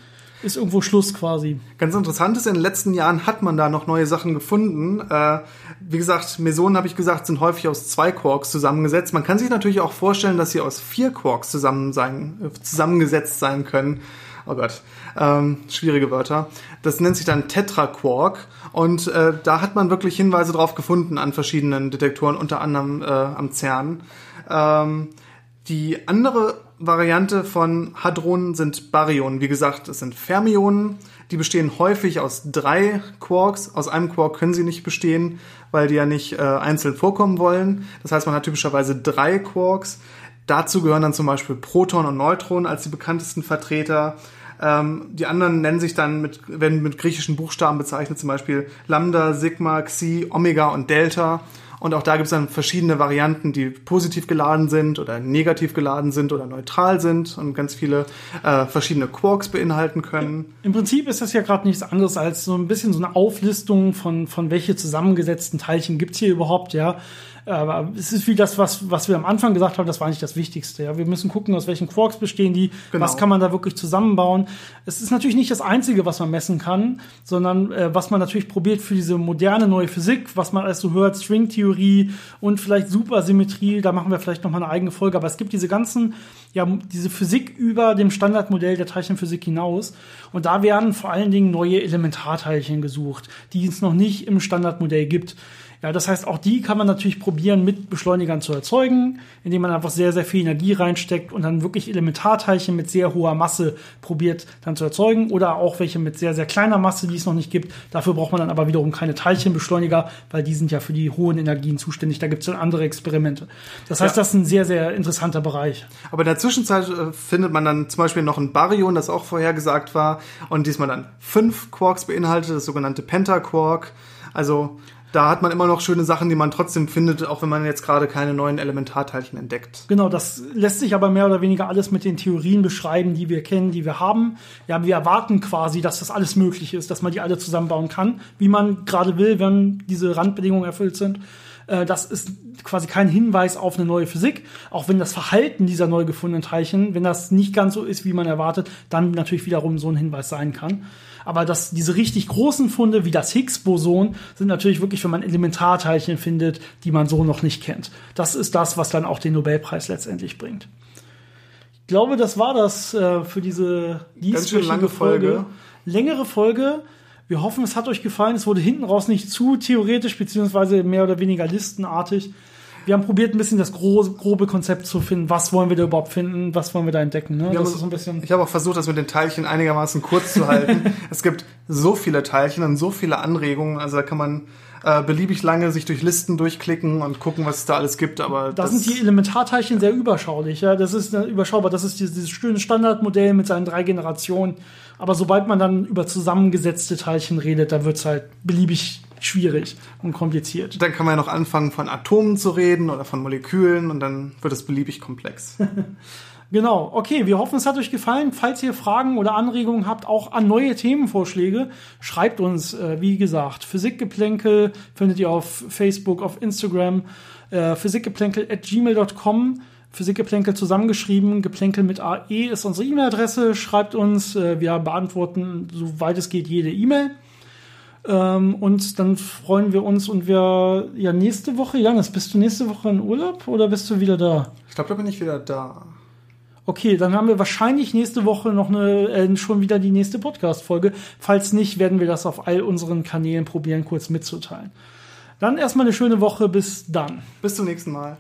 Ist irgendwo Schluss quasi. Ganz interessant ist, in den letzten Jahren hat man da noch neue Sachen gefunden. Äh, wie gesagt, Mesonen, habe ich gesagt, sind häufig aus zwei Quarks zusammengesetzt. Man kann sich natürlich auch vorstellen, dass sie aus vier Quarks zusammen sein, äh, zusammengesetzt sein können oh Gott, ähm, schwierige Wörter. Das nennt sich dann Tetraquark und äh, da hat man wirklich Hinweise drauf gefunden an verschiedenen Detektoren, unter anderem äh, am CERN. Ähm, die andere Variante von Hadronen sind Baryonen. Wie gesagt, es sind Fermionen. Die bestehen häufig aus drei Quarks. Aus einem Quark können sie nicht bestehen, weil die ja nicht äh, einzeln vorkommen wollen. Das heißt, man hat typischerweise drei Quarks. Dazu gehören dann zum Beispiel Proton und Neutron als die bekanntesten Vertreter. Ähm, die anderen nennen sich dann mit, werden mit griechischen Buchstaben bezeichnet, zum Beispiel Lambda, Sigma, Xi, Omega und Delta. Und auch da gibt es dann verschiedene Varianten, die positiv geladen sind oder negativ geladen sind oder neutral sind und ganz viele äh, verschiedene Quarks beinhalten können. Im Prinzip ist das ja gerade nichts anderes als so ein bisschen so eine Auflistung von, von welche zusammengesetzten Teilchen gibt's hier überhaupt, ja. Aber es ist wie das, was, was wir am Anfang gesagt haben, das war nicht das Wichtigste. Ja. Wir müssen gucken, aus welchen Quarks bestehen die, genau. was kann man da wirklich zusammenbauen. Es ist natürlich nicht das Einzige, was man messen kann, sondern äh, was man natürlich probiert für diese moderne neue Physik, was man alles so hört, Stringtheorie und vielleicht Supersymmetrie, da machen wir vielleicht noch mal eine eigene Folge. Aber es gibt diese ganzen, ja, diese Physik über dem Standardmodell der Teilchenphysik hinaus. Und da werden vor allen Dingen neue Elementarteilchen gesucht, die es noch nicht im Standardmodell gibt. Ja, das heißt, auch die kann man natürlich probieren, mit Beschleunigern zu erzeugen, indem man einfach sehr, sehr viel Energie reinsteckt und dann wirklich Elementarteilchen mit sehr hoher Masse probiert dann zu erzeugen oder auch welche mit sehr, sehr kleiner Masse, die es noch nicht gibt. Dafür braucht man dann aber wiederum keine Teilchenbeschleuniger, weil die sind ja für die hohen Energien zuständig. Da gibt es dann andere Experimente. Das heißt, ja. das ist ein sehr, sehr interessanter Bereich. Aber in der Zwischenzeit äh, findet man dann zum Beispiel noch ein Baryon, das auch vorhergesagt war und diesmal dann fünf Quarks beinhaltet, das sogenannte Pentaquark. Also da hat man immer noch schöne Sachen, die man trotzdem findet, auch wenn man jetzt gerade keine neuen Elementarteilchen entdeckt. Genau, das lässt sich aber mehr oder weniger alles mit den Theorien beschreiben, die wir kennen, die wir haben. Ja, wir erwarten quasi, dass das alles möglich ist, dass man die alle zusammenbauen kann, wie man gerade will, wenn diese Randbedingungen erfüllt sind. Äh, das ist quasi kein Hinweis auf eine neue Physik, auch wenn das Verhalten dieser neu gefundenen Teilchen, wenn das nicht ganz so ist, wie man erwartet, dann natürlich wiederum so ein Hinweis sein kann. Aber das, diese richtig großen Funde wie das Higgs-Boson sind natürlich wirklich, wenn man Elementarteilchen findet, die man so noch nicht kennt. Das ist das, was dann auch den Nobelpreis letztendlich bringt. Ich glaube, das war das äh, für diese dieswöchige Folge. Folge. Längere Folge. Wir hoffen, es hat euch gefallen. Es wurde hinten raus nicht zu theoretisch, beziehungsweise mehr oder weniger listenartig wir haben probiert, ein bisschen das grobe, grobe Konzept zu finden. Was wollen wir da überhaupt finden? Was wollen wir da entdecken? Ne? Das ist ein bisschen ich habe auch versucht, das mit den Teilchen einigermaßen kurz zu halten. es gibt so viele Teilchen und so viele Anregungen. Also da kann man äh, beliebig lange sich durch Listen durchklicken und gucken, was es da alles gibt. Aber da sind die Elementarteilchen sehr überschaulich. Ja, das ist überschaubar. Das ist dieses, dieses schöne Standardmodell mit seinen drei Generationen. Aber sobald man dann über zusammengesetzte Teilchen redet, da wird's halt beliebig schwierig und kompliziert. Dann kann man ja noch anfangen, von Atomen zu reden oder von Molekülen und dann wird es beliebig komplex. Genau, okay, wir hoffen, es hat euch gefallen. Falls ihr Fragen oder Anregungen habt, auch an neue Themenvorschläge, schreibt uns, äh, wie gesagt, Physikgeplänkel findet ihr auf Facebook, auf Instagram, äh, physikgeplänkel at gmail.com. Physikgeplänkel zusammengeschrieben, Geplänkel mit AE ist unsere E-Mail-Adresse. Schreibt uns, äh, wir beantworten, soweit es geht, jede E-Mail. Ähm, und dann freuen wir uns und wir, ja, nächste Woche, Janis, bist du nächste Woche in Urlaub oder bist du wieder da? Ich glaube, da bin ich wieder da. Okay, dann haben wir wahrscheinlich nächste Woche noch eine, äh, schon wieder die nächste Podcast-Folge. Falls nicht, werden wir das auf all unseren Kanälen probieren, kurz mitzuteilen. Dann erstmal eine schöne Woche. Bis dann. Bis zum nächsten Mal.